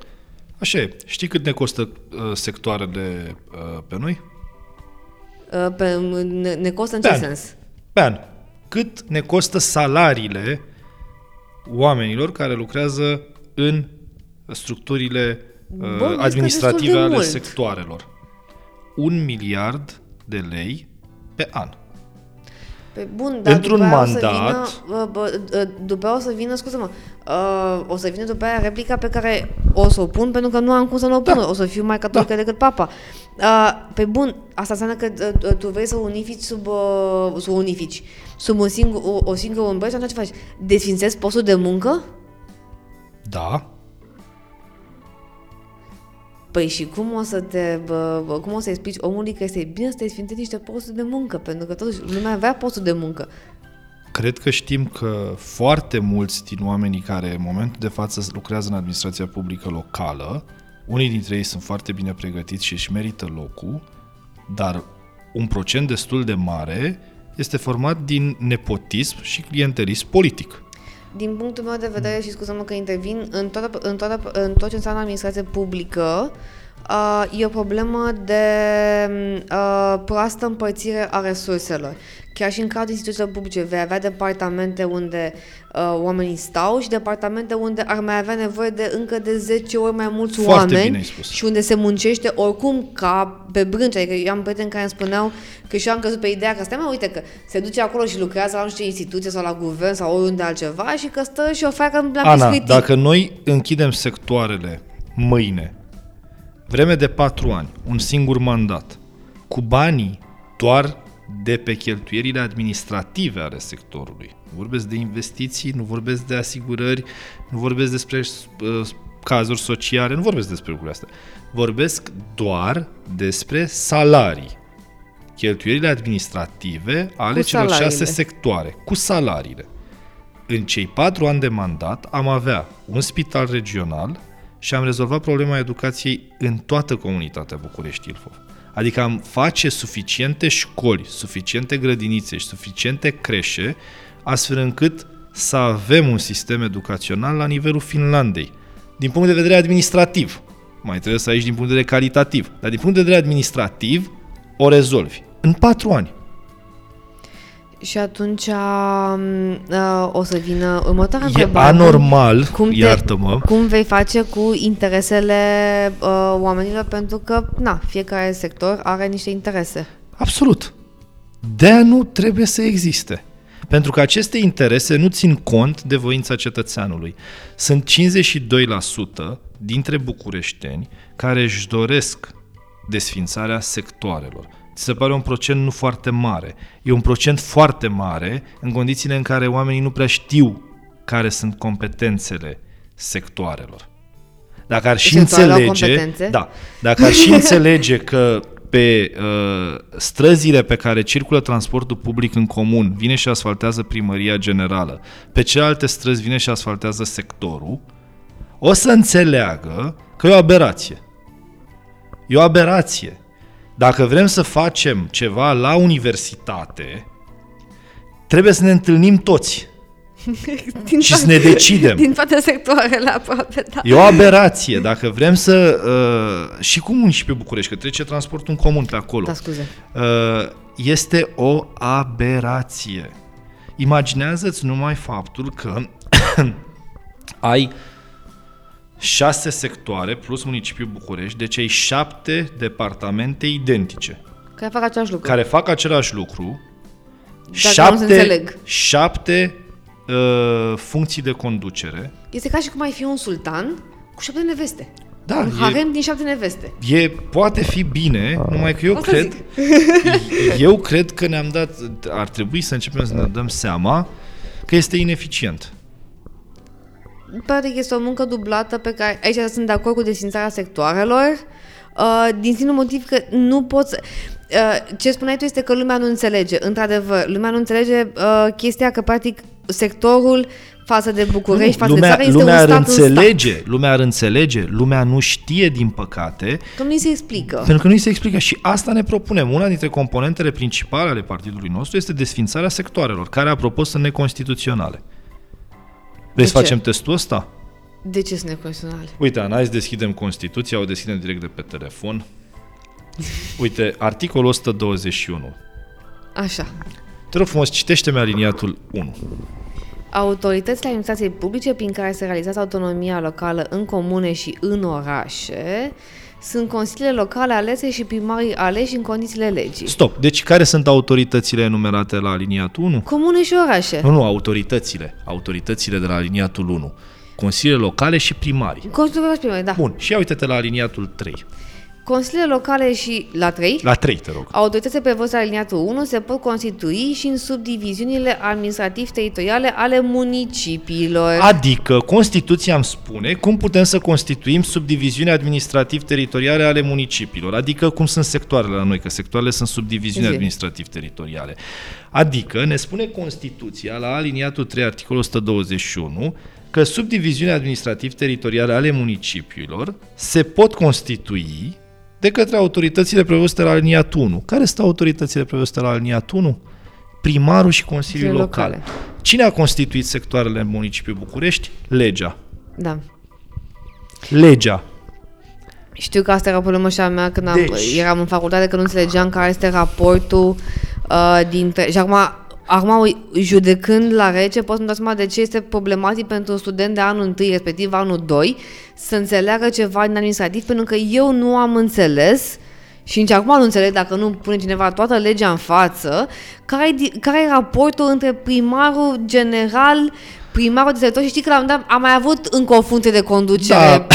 Așa e. Știi cât ne costă uh, sectoarele uh, pe noi? Uh, Pe, ne, ne costă în Pe ce an. sens? Pe an. Cât ne costă salariile oamenilor care lucrează în structurile uh, Bun, este administrative destul de ale mult. sectoarelor. Un miliard de lei pe an. Pe bun, dar Într-un după aia o să mandat- vină, uh, bă, uh, după aia o să vină, scuze-mă, uh, o să vină după aia replica pe care o să o pun pentru că nu am cum să nu o pun. Da. O să fiu mai catolică da. decât papa. Uh, pe bun, asta înseamnă că uh, tu vrei să unifici sub, uh, să unifici sub un singur, o, o singură umbră și atunci ce faci? Desfințezi postul de muncă? Da. Păi și cum o să te, bă, bă, cum o să explici omului că este bine să te sfințești niște posturi de muncă? Pentru că totuși lumea avea postul de muncă. Cred că știm că foarte mulți din oamenii care în momentul de față lucrează în administrația publică locală, unii dintre ei sunt foarte bine pregătiți și își merită locul, dar un procent destul de mare este format din nepotism și clientelism politic. Din punctul meu de vedere, și scuză-mă că intervin, în, toată, în, toată, în tot ce înseamnă administrație publică, uh, e o problemă de uh, proastă împărțire a resurselor. Chiar și în cadrul instituțiilor publice vei avea departamente unde uh, oamenii stau și departamente unde ar mai avea nevoie de încă de 10 ori mai mulți Foarte oameni și unde se muncește oricum ca pe brânci. Adică eu am prieteni care îmi spuneau că și eu am căzut pe ideea că stai mă, uite că se duce acolo și lucrează la nu știu ce instituție sau la guvern sau oriunde altceva și că stă și oferă la Ana, biscuitii. dacă noi închidem sectoarele mâine, vreme de patru ani, un singur mandat, cu banii doar de pe cheltuierile administrative ale sectorului. Nu vorbesc de investiții, nu vorbesc de asigurări, nu vorbesc despre uh, cazuri sociale, nu vorbesc despre lucrurile astea. Vorbesc doar despre salarii. Cheltuierile administrative ale cu celor șase sectoare, cu salariile. În cei patru ani de mandat am avea un spital regional și am rezolvat problema educației în toată comunitatea București-Ilfov. Adică am face suficiente școli, suficiente grădinițe și suficiente creșe, astfel încât să avem un sistem educațional la nivelul Finlandei. Din punct de vedere administrativ, mai trebuie să aici din punct de vedere calitativ, dar din punct de vedere administrativ o rezolvi. În patru ani. Și atunci uh, o să vină următoarea E întrebare. anormal, cum te, iartă-mă. Cum vei face cu interesele uh, oamenilor? Pentru că, na, fiecare sector are niște interese. Absolut. de nu trebuie să existe. Pentru că aceste interese nu țin cont de voința cetățeanului. Sunt 52% dintre bucureșteni care își doresc desfințarea sectoarelor. Ți se pare un procent nu foarte mare. E un procent foarte mare în condițiile în care oamenii nu prea știu care sunt competențele sectoarelor. Dacă ar și înțelege, da, dacă ar și înțelege că pe uh, străzile pe care circulă transportul public în comun vine și asfaltează primăria generală, pe celelalte străzi vine și asfaltează sectorul, o să înțeleagă că e o aberație. E o aberație. Dacă vrem să facem ceva la universitate, trebuie să ne întâlnim toți. din și toate, să ne decidem. Din toate sectoarele aproape, da. E o aberație. Dacă vrem să... Uh, și cum și pe București, că trece transportul în comun pe acolo. Da, scuze. Uh, este o aberație. Imaginează-ți numai faptul că ai șase sectoare plus municipiul București, deci ai șapte departamente identice. Care fac același lucru. Care fac același lucru. Dacă șapte, șapte uh, funcții de conducere. Este ca și cum ai fi un sultan cu șapte neveste. Da, un harem din șapte neveste. E, poate fi bine, numai că eu Asta cred, zic. eu cred că ne-am dat, ar trebui să începem să ne dăm seama că este ineficient. Practic este o muncă dublată pe care, aici sunt de acord cu desfințarea sectoarelor, uh, din simplu motiv că nu poți... Uh, ce spuneai tu este că lumea nu înțelege. Într-adevăr, lumea nu înțelege uh, chestia că, practic, sectorul față de București, față lumea, de țară, este lumea un stat ar înțelege, stat. lumea ar înțelege, lumea nu știe, din păcate. Că nu se explică. Pentru că nu se explică și asta ne propunem. Una dintre componentele principale ale partidului nostru este desfințarea sectoarelor, care, apropo, sunt neconstituționale. Vrei să facem testul ăsta? De ce sunt neconstituționale? Uite, Ana, hai deschidem Constituția, o deschidem direct de pe telefon. Uite, articolul 121. Așa. Te rog frumos, citește-mi aliniatul 1. Autoritățile administrației publice prin care se realizează autonomia locală în comune și în orașe sunt consiliile locale alese și primarii aleși în condițiile legii. Stop. Deci care sunt autoritățile enumerate la aliniatul 1? Comune și orașe. Nu, nu, autoritățile. Autoritățile de la aliniatul 1. Consiliile locale și primarii. Consiliul local și primarii, da. Bun, și ia uite-te la aliniatul 3. Consiliile locale și la 3, La 3, te rog. autoritățile prevăzute la aliniatul 1 se pot constitui și în subdiviziunile administrativ-teritoriale ale municipiilor. Adică Constituția îmi spune cum putem să constituim subdiviziuni administrativ-teritoriale ale municipiilor, adică cum sunt sectoarele la noi, că sectoarele sunt subdiviziuni Zi. administrativ-teritoriale. Adică ne spune Constituția la aliniatul 3, articolul 121, că subdiviziuni administrativ-teritoriale ale municipiilor se pot constitui de către autoritățile prevăzute la aliniatul 1. Care sunt autoritățile prevăzute la aliniatul 1? Primarul și Consiliul Consiliile Local. locale. Cine a constituit sectoarele în municipiul București? Legea. Da. Legea. Știu că asta era problema și a mea când am, Deci- eram în facultate, că nu înțelegeam care este raportul uh, dintre... Și acum, acum, judecând la rece, pot să-mi dau seama de ce este problematic pentru un student de anul 1, respectiv anul 2, să înțeleagă ceva din administrativ, pentru că eu nu am înțeles și nici acum nu înțeleg dacă nu pune cineva toată legea în față, care, e di- care e raportul între primarul general, primarul de sector și știi că la un moment dat am mai avut încă o funcție de conducere.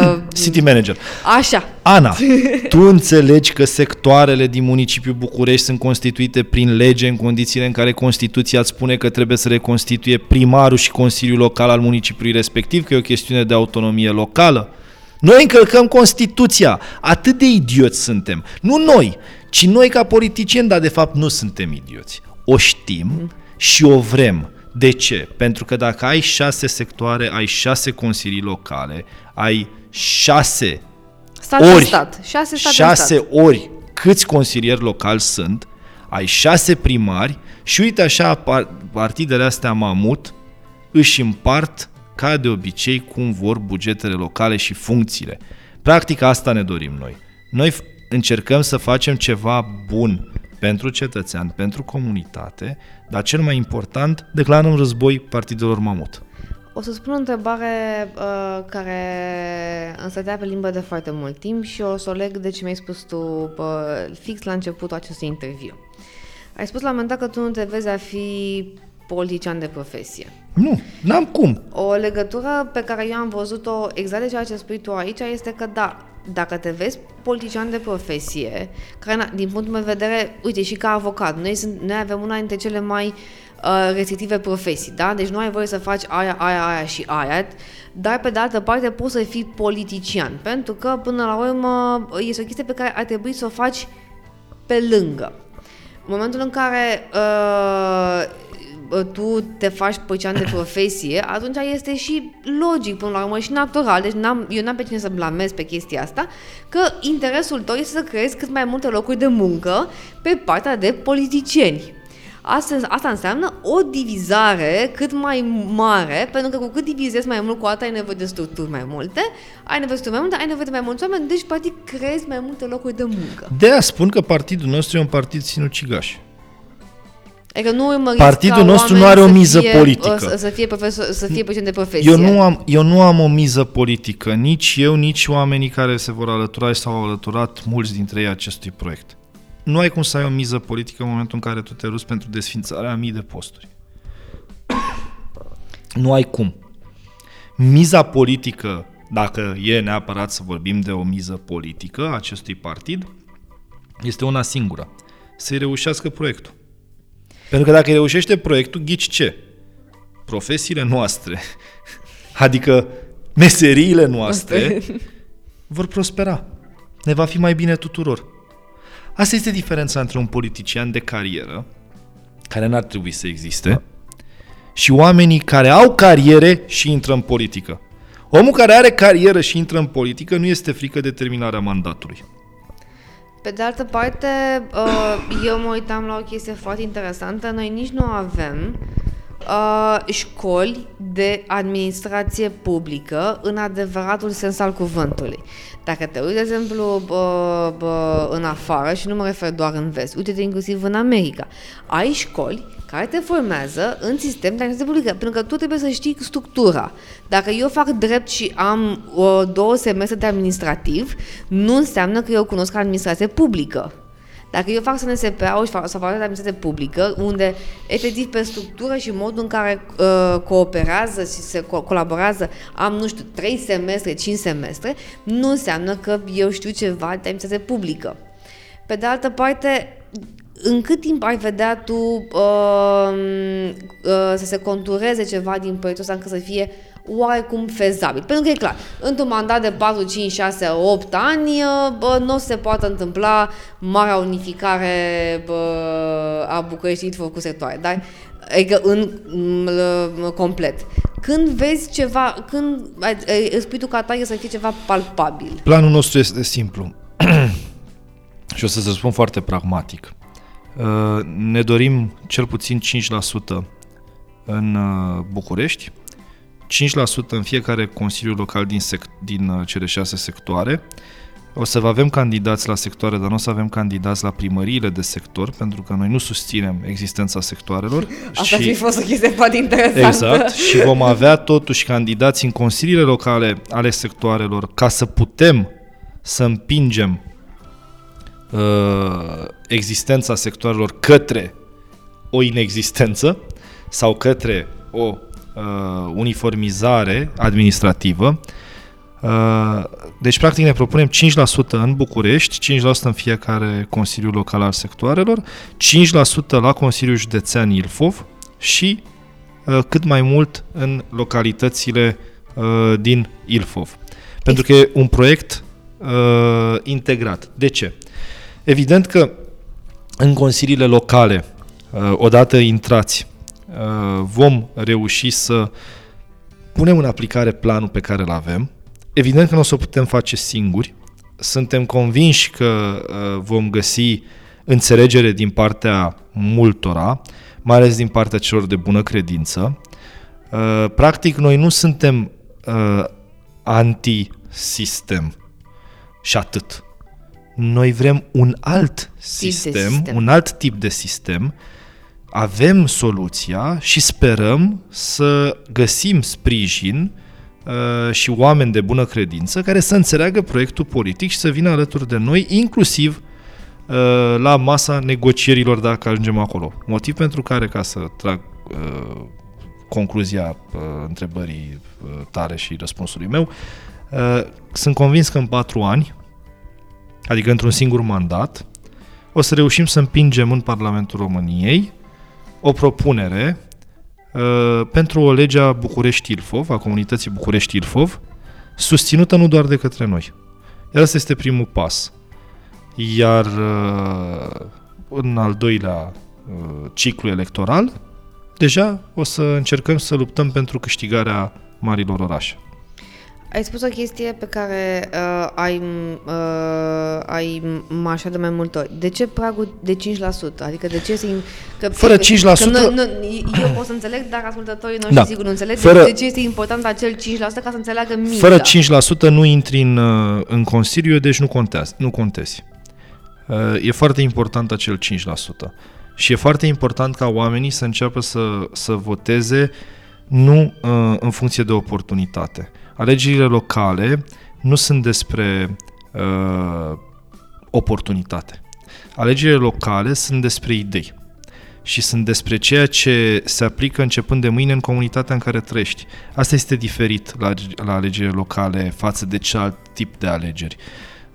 uh, City Manager. Așa. Ana, tu înțelegi că sectoarele din municipiul București sunt constituite prin lege în condițiile în care Constituția îți spune că trebuie să le constituie primarul și Consiliul Local al municipiului respectiv, că e o chestiune de autonomie locală? Noi încălcăm Constituția. Atât de idioți suntem. Nu noi, ci noi ca politicieni, dar de fapt nu suntem idioți. O știm și o vrem. De ce? Pentru că dacă ai șase sectoare, ai șase consilii locale, ai șase Stat în ori, stat. Șase state în șase stat. ori câți consilieri locali sunt, ai șase primari și uite așa par- partidele astea mamut își împart ca de obicei cum vor bugetele locale și funcțiile. Practic asta ne dorim noi. Noi f- încercăm să facem ceva bun pentru cetățean, pentru comunitate, dar cel mai important, declarăm război partidelor mamut. O să spun o întrebare uh, care îmi stătea pe limbă de foarte mult timp și o să o leg de ce mi-ai spus tu uh, fix la începutul acestui interviu. Ai spus la un moment dat că tu nu te vezi a fi politician de profesie. Nu, n-am cum. O legătură pe care eu am văzut-o exact de ceea ce spui tu aici este că da, dacă te vezi politician de profesie, care na, din punctul meu de vedere, uite, și ca avocat, noi, sunt, noi avem una dintre cele mai uh, restrictive profesii, da? Deci nu ai voie să faci aia, aia, aia și aia, dar pe de altă parte poți să fii politician, pentru că până la urmă este o chestie pe care ar trebui să o faci pe lângă. În momentul în care uh, tu te faci păcean de profesie, atunci este și logic până la urmă și natural, deci n-am, eu n-am pe cine să blamez pe chestia asta, că interesul tău este să creezi cât mai multe locuri de muncă pe partea de politicieni. Asta, asta înseamnă o divizare cât mai mare, pentru că cu cât divizezi mai mult, cu atât ai nevoie de structuri mai multe, ai nevoie de structuri mai multe, ai nevoie de mai mulți oameni, deci practic creezi mai multe locuri de muncă. De aia spun că partidul nostru e un partid sinucigaș. Adică nu urmăriți Partidul ca nostru oameni nu are o să miză fie, politică. Să, să fie profesor, să fie păcient de profesie. Eu nu, am, eu nu am o miză politică, nici eu, nici oamenii care se vor alătura și s-au alăturat mulți dintre ei acestui proiect. Nu ai cum să ai o miză politică în momentul în care tu te ruți pentru desfințarea a mii de posturi. Nu ai cum. Miza politică, dacă e neapărat să vorbim de o miză politică a acestui partid, este una singură. Să-i reușească proiectul. Pentru că dacă îi reușește proiectul, ghici ce? Profesiile noastre, adică meseriile noastre, vor prospera. Ne va fi mai bine tuturor. Asta este diferența între un politician de carieră, care n-ar trebui să existe, și oamenii care au cariere și intră în politică. Omul care are carieră și intră în politică nu este frică de terminarea mandatului. Pe de altă parte, uh, eu mă uitam la o chestie foarte interesantă. Noi nici nu avem uh, școli de administrație publică în adevăratul sens al cuvântului. Dacă te uiți, de exemplu, bă, bă, în afară, și nu mă refer doar în vest, uite-te inclusiv în America, ai școli care te formează în sistem de administrație publică, pentru că tu trebuie să știi structura. Dacă eu fac drept și am o, două semestre de administrativ, nu înseamnă că eu cunosc administrație publică. Dacă eu fac SNSP-ul și fac, sau fac de administrație publică, unde efectiv pe structură și modul în care uh, cooperează și se co- colaborează am, nu știu, 3 semestre, 5 semestre, nu înseamnă că eu știu ceva de administrație publică. Pe de altă parte, în cât timp ai vedea tu uh, uh, să se contureze ceva din proiectul ăsta încât să fie oarecum fezabil? Pentru că e clar, într-un mandat de 4, 5, 6, 8 ani uh, nu se poate întâmpla marea unificare uh, a Bucureștii cu sectoare, dar adică în, în, în complet. Când vezi ceva, când îți spui tu că atare să fie ceva palpabil? Planul nostru este simplu. și o să-ți răspund foarte pragmatic. Uh, ne dorim cel puțin 5% în uh, București, 5% în fiecare Consiliu Local din, sec- din uh, cele șase sectoare. O să avem candidați la sectoare, dar nu o să avem candidați la primăriile de sector, pentru că noi nu susținem existența sectoarelor. Asta și... fost o chestie foarte interesantă. Exact. Și vom avea totuși candidați în consiliile locale ale sectoarelor ca să putem să împingem uh, existența sectoarelor către o inexistență sau către o uh, uniformizare administrativă. Uh, deci, practic, ne propunem 5% în București, 5% în fiecare Consiliu Local al sectoarelor, 5% la Consiliul Județean Ilfov și uh, cât mai mult în localitățile uh, din Ilfov. Pentru că e un proiect uh, integrat. De ce? Evident că în consiliile locale, uh, odată intrați, uh, vom reuși să punem în aplicare planul pe care îl avem. Evident că nu o să o putem face singuri. Suntem convinși că uh, vom găsi înțelegere din partea multora, mai ales din partea celor de bună credință. Practic, noi nu suntem anti-sistem și atât. Noi vrem un alt sistem, sistem, un alt tip de sistem. Avem soluția și sperăm să găsim sprijin uh, și oameni de bună credință care să înțeleagă proiectul politic și să vină alături de noi, inclusiv uh, la masa negocierilor dacă ajungem acolo. Motiv pentru care, ca să trag uh, concluzia uh, întrebării uh, tale și răspunsului meu, uh, sunt convins că în patru ani adică într-un singur mandat, o să reușim să împingem în Parlamentul României o propunere uh, pentru o lege a București-Ilfov, a comunității București-Ilfov, susținută nu doar de către noi. Iar asta este primul pas. Iar uh, în al doilea uh, ciclu electoral, deja o să încercăm să luptăm pentru câștigarea marilor orașe. Ai spus o chestie pe care uh, ai, uh, ai mașat de mai multe ori. De ce pragul de 5%? Adică de ce să... Că, Fără 5%? Că nu, nu, eu pot să înțeleg, dar ascultătorii noștri da. sigur nu înțeleg. Fără, de ce este important acel 5% ca să înțeleagă mintea? Fără 5% nu intri în, uh, în Consiliu, deci nu contează, nu contezi. Uh, e foarte important acel 5%. Și e foarte important ca oamenii să înceapă să, să voteze nu uh, în funcție de oportunitate alegerile locale nu sunt despre uh, oportunitate. Alegerile locale sunt despre idei și sunt despre ceea ce se aplică începând de mâine în comunitatea în care trăiești. Asta este diferit la, la alegerile locale față de cealalt tip de alegeri.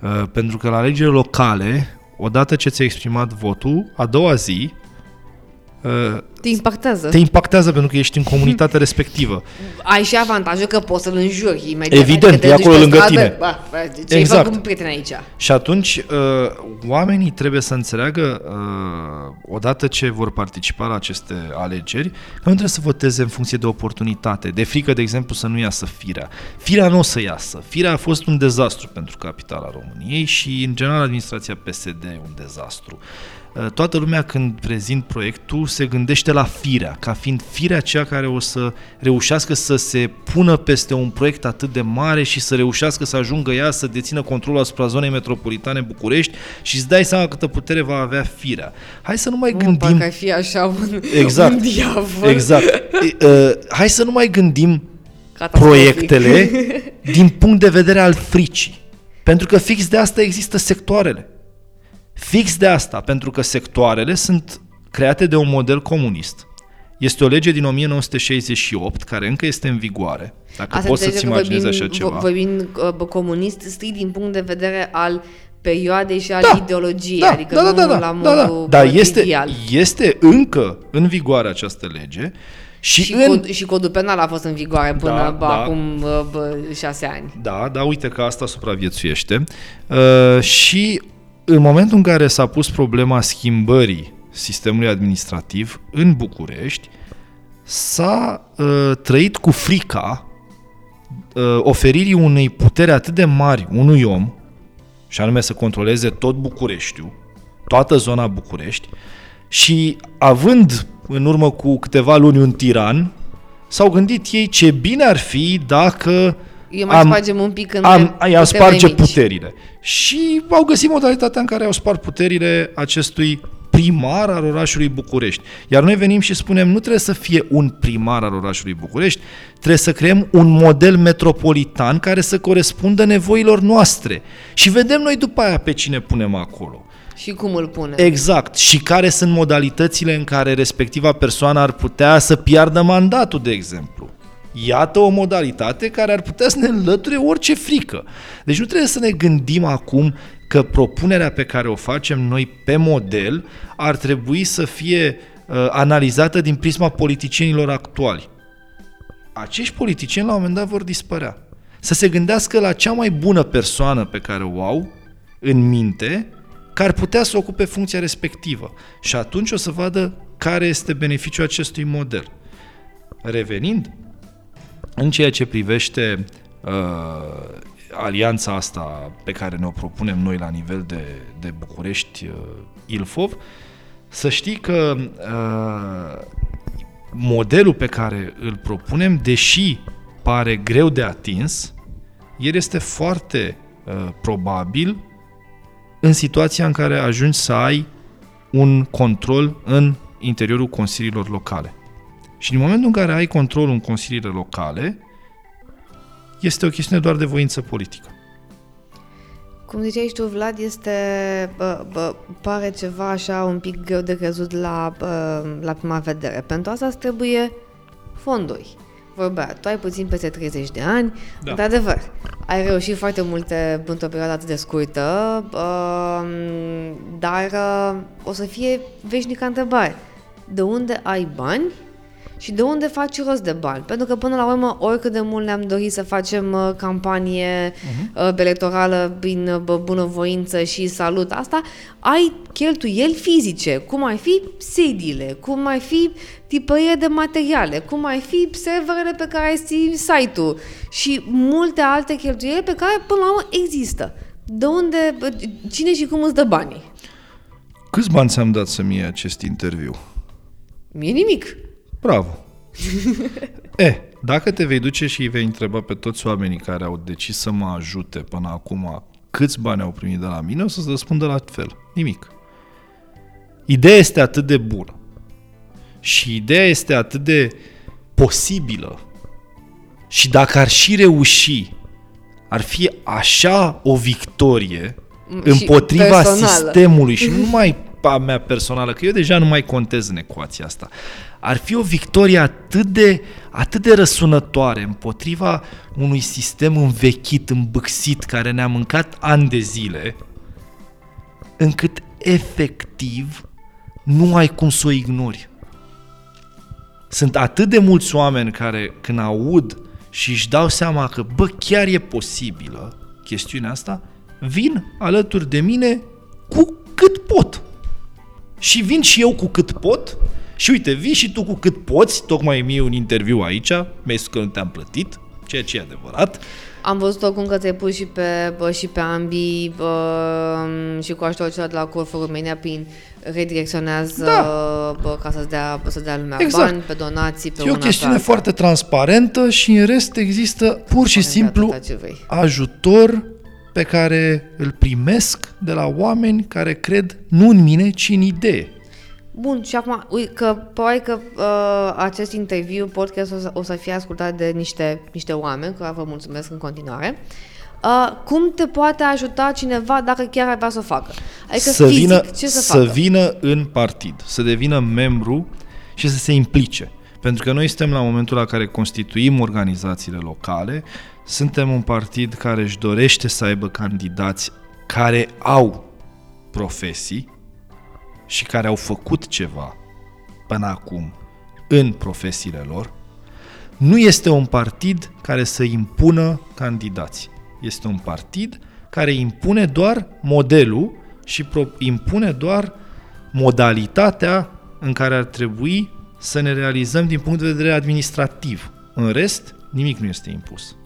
Uh, pentru că la alegerile locale, odată ce ți-ai exprimat votul, a doua zi te impactează. Te impactează pentru că ești în comunitatea respectivă. Ai și avantajul că poți să-l înjuri imediat. Evident, adică e acolo lângă stradă, tine. Bă, ce exact. ai un prieten aici? Și atunci, uh, oamenii trebuie să înțeleagă, uh, odată ce vor participa la aceste alegeri, că nu trebuie să voteze în funcție de oportunitate. De frică, de exemplu, să nu iasă firea. Firea nu o să iasă. Firea a fost un dezastru pentru capitala României și, în general, administrația PSD e un dezastru. Uh, toată lumea când prezint proiectul se gândește la firea, ca fiind firea cea care o să reușească să se pună peste un proiect atât de mare și să reușească să ajungă ea să dețină controlul asupra zonei metropolitane București și îți dai seama câtă putere va avea firea. Hai să nu mai gândim... Parcă ai fi așa un, exact, un diavol. Exact. Uh, hai să nu mai gândim proiectele din punct de vedere al fricii. Pentru că fix de asta există sectoarele. Fix de asta, pentru că sectoarele sunt create de un model comunist. Este o lege din 1968 care încă este în vigoare. Dacă Asta poți să-ți înțelege că imaginezi vorbim, așa ceva. Vorbim uh, comunist strict din punct de vedere al perioadei și al Da, ideologiei, da, adică da, da, nu da, da, la da, da. modul Dar bă, este, ideal. este încă în vigoare această lege și, Și, în... cod, și codul penal a fost în vigoare până Da, bă, da. acum bă, bă, șase ani. Da, da, uite că asta supraviețuiește. Uh, și în momentul în care s-a pus problema schimbării sistemului administrativ în București, s-a uh, trăit cu frica uh, oferirii unei puteri atât de mari unui om, și anume să controleze tot Bucureștiul, toată zona București, și având în urmă cu câteva luni un tiran, s-au gândit ei ce bine ar fi dacă Eu mai spargem un pic în am, puterile i-am sparge mici. puterile. Și au găsit modalitatea în care au spart puterile acestui primar al orașului București. Iar noi venim și spunem, nu trebuie să fie un primar al orașului București, trebuie să creăm un model metropolitan care să corespundă nevoilor noastre. Și vedem noi după aia pe cine punem acolo. Și cum îl pune. Exact. Și care sunt modalitățile în care respectiva persoană ar putea să piardă mandatul, de exemplu. Iată o modalitate care ar putea să ne înlăture orice frică. Deci nu trebuie să ne gândim acum că propunerea pe care o facem noi pe model ar trebui să fie uh, analizată din prisma politicienilor actuali. Acești politicieni la un moment dat vor dispărea. Să se gândească la cea mai bună persoană pe care o au în minte, care ar putea să ocupe funcția respectivă. Și atunci o să vadă care este beneficiul acestui model. Revenind, în ceea ce privește uh, alianța asta pe care ne-o propunem noi la nivel de, de București uh, Ilfov, să știi că uh, modelul pe care îl propunem, deși pare greu de atins, el este foarte uh, probabil în situația în care ajungi să ai un control în interiorul consiliilor locale. Și în momentul în care ai controlul în consiliile locale, este o chestiune doar de voință politică. Cum ziceai și tu, Vlad, este, bă, bă, pare ceva așa un pic greu de crezut la, bă, la prima vedere. Pentru asta îți trebuie fonduri. Vorba, aia, tu ai puțin peste 30 de ani, Da. da. într-adevăr, ai reușit foarte multe într-o perioadă atât de scurtă, uh, dar uh, o să fie veșnică întrebare. De unde ai bani și de unde faci rost de bani? Pentru că până la urmă, oricât de mult ne-am dorit să facem uh, campanie uh-huh. electorală prin uh, bă, bunăvoință și salut asta, ai cheltuieli fizice, cum ai fi sediile, cum ai fi tipărie de materiale, cum ai fi serverele pe care ai ții site-ul și multe alte cheltuieli pe care până la urmă există. De unde, bă, cine și cum îți dă banii? Câți bani ți-am dat să-mi iei acest interviu? Mie nimic. Bravo! e, dacă te vei duce și îi vei întreba pe toți oamenii care au decis să mă ajute până acum câți bani au primit de la mine, o să-ți răspundă la fel. Nimic. Ideea este atât de bună și ideea este atât de posibilă și dacă ar și reuși, ar fi așa o victorie Mm, și împotriva personală. sistemului și nu numai a mea personală, că eu deja nu mai contez în ecuația asta. Ar fi o victorie atât de, atât de răsunătoare împotriva unui sistem învechit, îmbâxit, care ne-a mâncat ani de zile, încât efectiv nu ai cum să o ignori. Sunt atât de mulți oameni care când aud și își dau seama că, bă, chiar e posibilă chestiunea asta, vin alături de mine cu cât pot. Și vin și eu cu cât pot și uite, vii și tu cu cât poți, tocmai mi un interviu aici, mi-ai spus că nu te-am plătit, ceea ce e adevărat. Am văzut oricum că ți-ai pus și pe, bă, și pe ambii bă, și cu ajutorul celor de la Call for Romania prin redirecționează Da. bă, ca să-ți dea, să dea lumea Exact. bani pe donații, pe E o una pe chestiune alta. foarte transparentă și în rest există pur și Exact simplu atâta ce vrei. ajutor pe care îl primesc de la oameni care cred nu în mine, ci în idee. Bun, și acum, uite că probabil că uh, acest interviu, podcast, o să, o să fie ascultat de niște, niște oameni, care vă mulțumesc în continuare. uh, cum te poate ajuta cineva dacă chiar ar vrea să o facă? Adică să fizic, vină, ce să, să facă? vină în partid, să devină membru și să se implice. Pentru că noi suntem la momentul la care constituim organizațiile locale, suntem un partid care își dorește să aibă candidați care au profesii și care au făcut ceva până acum în profesiile lor. Nu este un partid care să impună candidați. Este un partid care impune doar modelul și pro- impune doar modalitatea în care ar trebui să ne realizăm din punct de vedere administrativ. În rest, nimic nu este impus.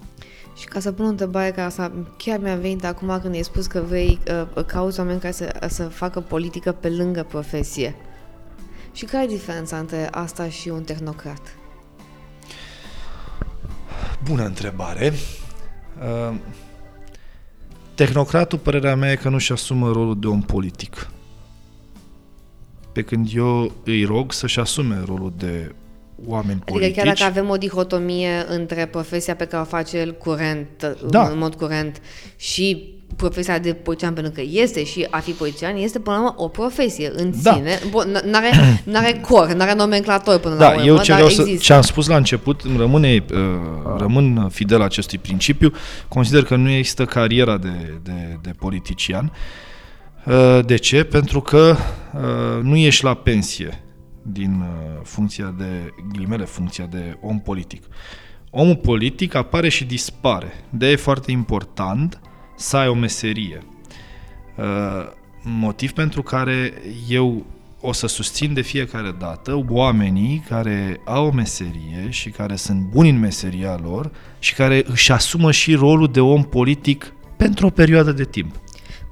Și ca să pun o întrebare care asta chiar mi-a venit acum când ai spus că vrei uh, cauți oameni care să, să facă politică pe lângă profesie. Și care e diferența între asta și un tehnocrat? Bună întrebare. Uh, tehnocratul, părerea mea, e că nu-și asumă rolul de om politic. Pe când eu îi rog să-și asume rolul de oameni Adică politici. chiar dacă avem o dihotomie între profesia pe care o face el curent, Da. în mod curent, și profesia de politician, pentru că este și a fi politician, este până la urmă o profesie în Da. sine. Bun, n- n-are, n-are cor, n-are nomenclator până la Da, urmă, eu ce dar vreau să, există. ce am spus la început, îmi rămâne, uh, rămân fidel acestui principiu. Consider că nu există cariera de, de, de politician. Uh, De ce? Pentru că uh, nu ești la pensie din uh, funcția de, ghilimele, funcția de om politic. Omul politic apare și dispare. de e foarte important să ai o meserie. Uh, motiv pentru care eu o să susțin de fiecare dată oamenii care au o meserie și care sunt buni în meseria lor și care își asumă și rolul de om politic pentru o perioadă de timp.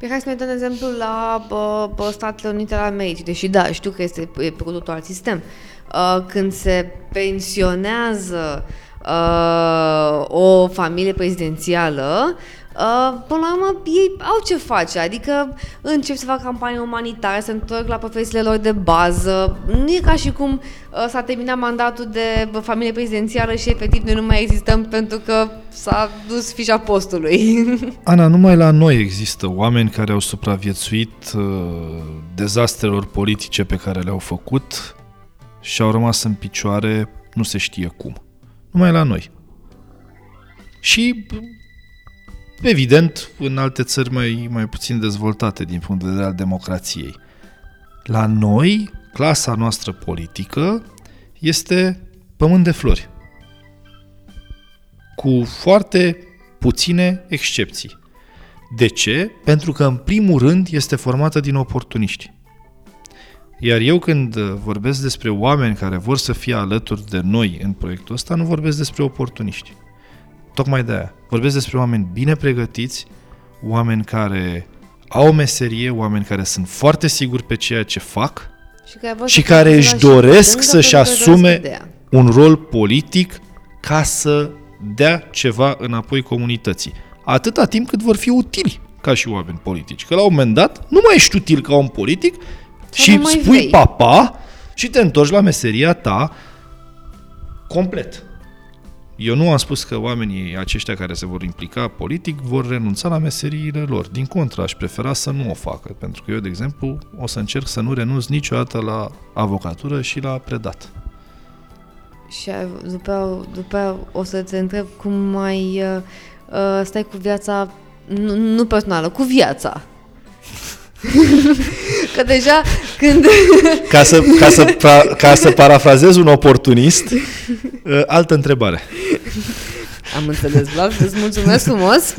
Pe hai să ne dăm exemplu la bă, bă, Statele Unite ale Americii, deși da, știu că este e pe cu totul alt sistem. Uh, când se pensionează uh, o familie prezidențială, uh, până la urmă ei au ce face, adică încep să facă campanii umanitare, se întorc la profesiile lor de bază. Nu e ca și cum uh, s-a terminat mandatul de bă, familie prezidențială și efectiv noi nu mai existăm pentru că s-a dus fișa postului. Ana, numai la noi există oameni care au supraviețuit uh, dezastrelor politice pe care le-au făcut și au rămas în picioare nu se știe cum. Numai la noi. Și, evident, în alte țări mai, mai puțin dezvoltate din punct de vedere al democrației. La noi, clasa noastră politică este pământ de flori. Cu foarte puține excepții. De ce? Pentru că, în primul rând, este formată din oportuniști. Iar eu când vorbesc despre oameni care vor să fie alături de noi în proiectul ăsta, nu vorbesc despre oportuniști. Tocmai de aia. Vorbesc despre oameni bine pregătiți, oameni care au o meserie, oameni care sunt foarte siguri pe ceea ce fac Și care, vor și să care facă își și doresc lângă să-și pentru că asume doresc de ea. un rol politic ca să dea ceva înapoi comunității. Atâta timp cât vor fi utili ca și oameni politici. Că la un moment dat nu mai ești util ca om politic Sau și nu mai spui vrei. papa și te întorci la meseria ta complet. Eu nu am spus că oamenii aceștia care se vor implica politic vor renunța la meseriile lor. Din contră, aș prefera să nu o facă, pentru că eu, de exemplu, o să încerc să nu renunț niciodată la avocatură și la predat. Și ai- după, aia- după aia o să te întreb cum mai uh, uh, stai cu viața, nu, nu personală, cu viața. Că deja când... Ca să, ca să, pra- ca să parafrazez un oportunist, uh, altă întrebare. Am înțeles, Vlad, îți mulțumesc frumos.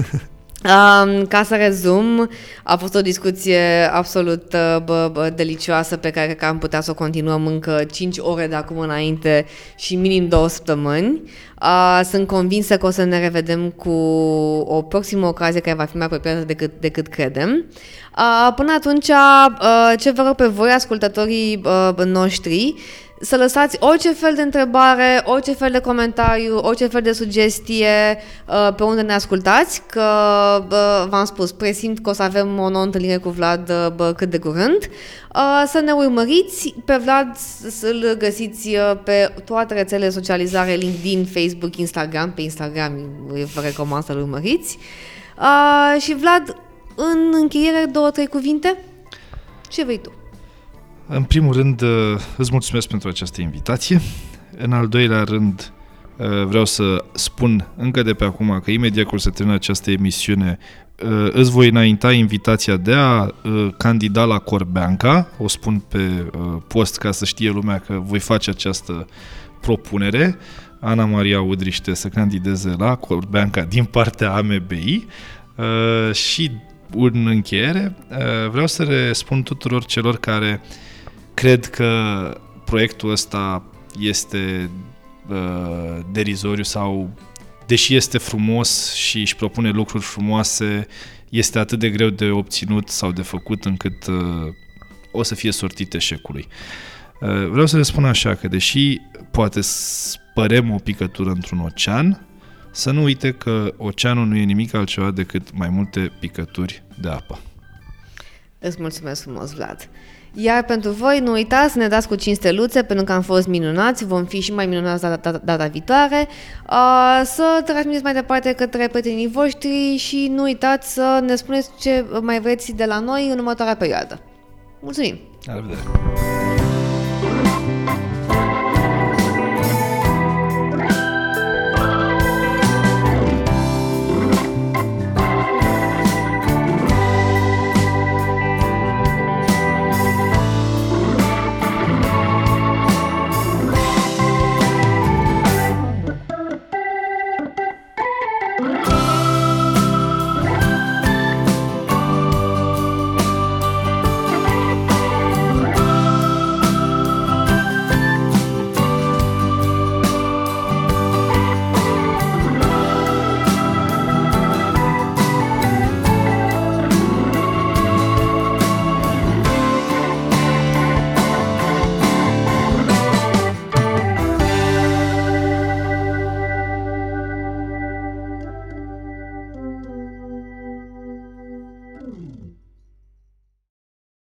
Um, ca să rezum, a fost o discuție absolut uh, bă, bă, delicioasă pe care cred că am putea să o continuăm încă 5 ore de acum înainte și minim 2 săptămâni. Uh, sunt convinsă că o să ne revedem cu o proximă ocazie care va fi mai apropiată decât, decât credem. Uh, până atunci, uh, ce vă rog pe voi, ascultătorii uh, noștri, să lăsați orice fel de întrebare, orice fel de comentariu, orice fel de sugestie uh, pe unde ne ascultați, că uh, v-am spus, presimt că o să avem o nouă întâlnire cu Vlad uh, cât de curând. Uh, să ne urmăriți, pe Vlad să-l găsiți uh, pe toate rețelele socializare, LinkedIn, Facebook, Instagram, pe Instagram vă recomand să-l urmăriți. Uh, și Vlad, în încheiere, două, trei cuvinte? Ce vrei tu? În primul rând, uh, îți mulțumesc pentru această invitație. În al doilea rând, uh, vreau să spun încă de pe acum că imediat cu să termină această emisiune, uh, îți voi înainta invitația de a candida la Corbeanca. O spun pe post ca să știe lumea că voi face această propunere. Ana Maria Udriște să candideze la Corbeanca din partea AMBI și în încheiere vreau să le spun tuturor celor care Cred că proiectul ăsta este uh, derizoriu sau, deși este frumos și își propune lucruri frumoase, este atât de greu de obținut sau de făcut încât uh, o să fie sortit eșecului. Uh, vreau să le spun așa că deși poate spărem o picătură într-un ocean, să nu uite că oceanul nu e nimic altceva decât mai multe picături de apă. Îți mulțumesc frumos, Vlad! Iar pentru voi, nu uitați să ne dați cu 5 steluțe, pentru că am fost minunați, vom fi și mai minunați data, data, data viitoare, uh, să transmiteți mai departe către prietenii voștri și nu uitați să ne spuneți ce mai vreți de la noi în următoarea perioadă. Mulțumim! La revedere!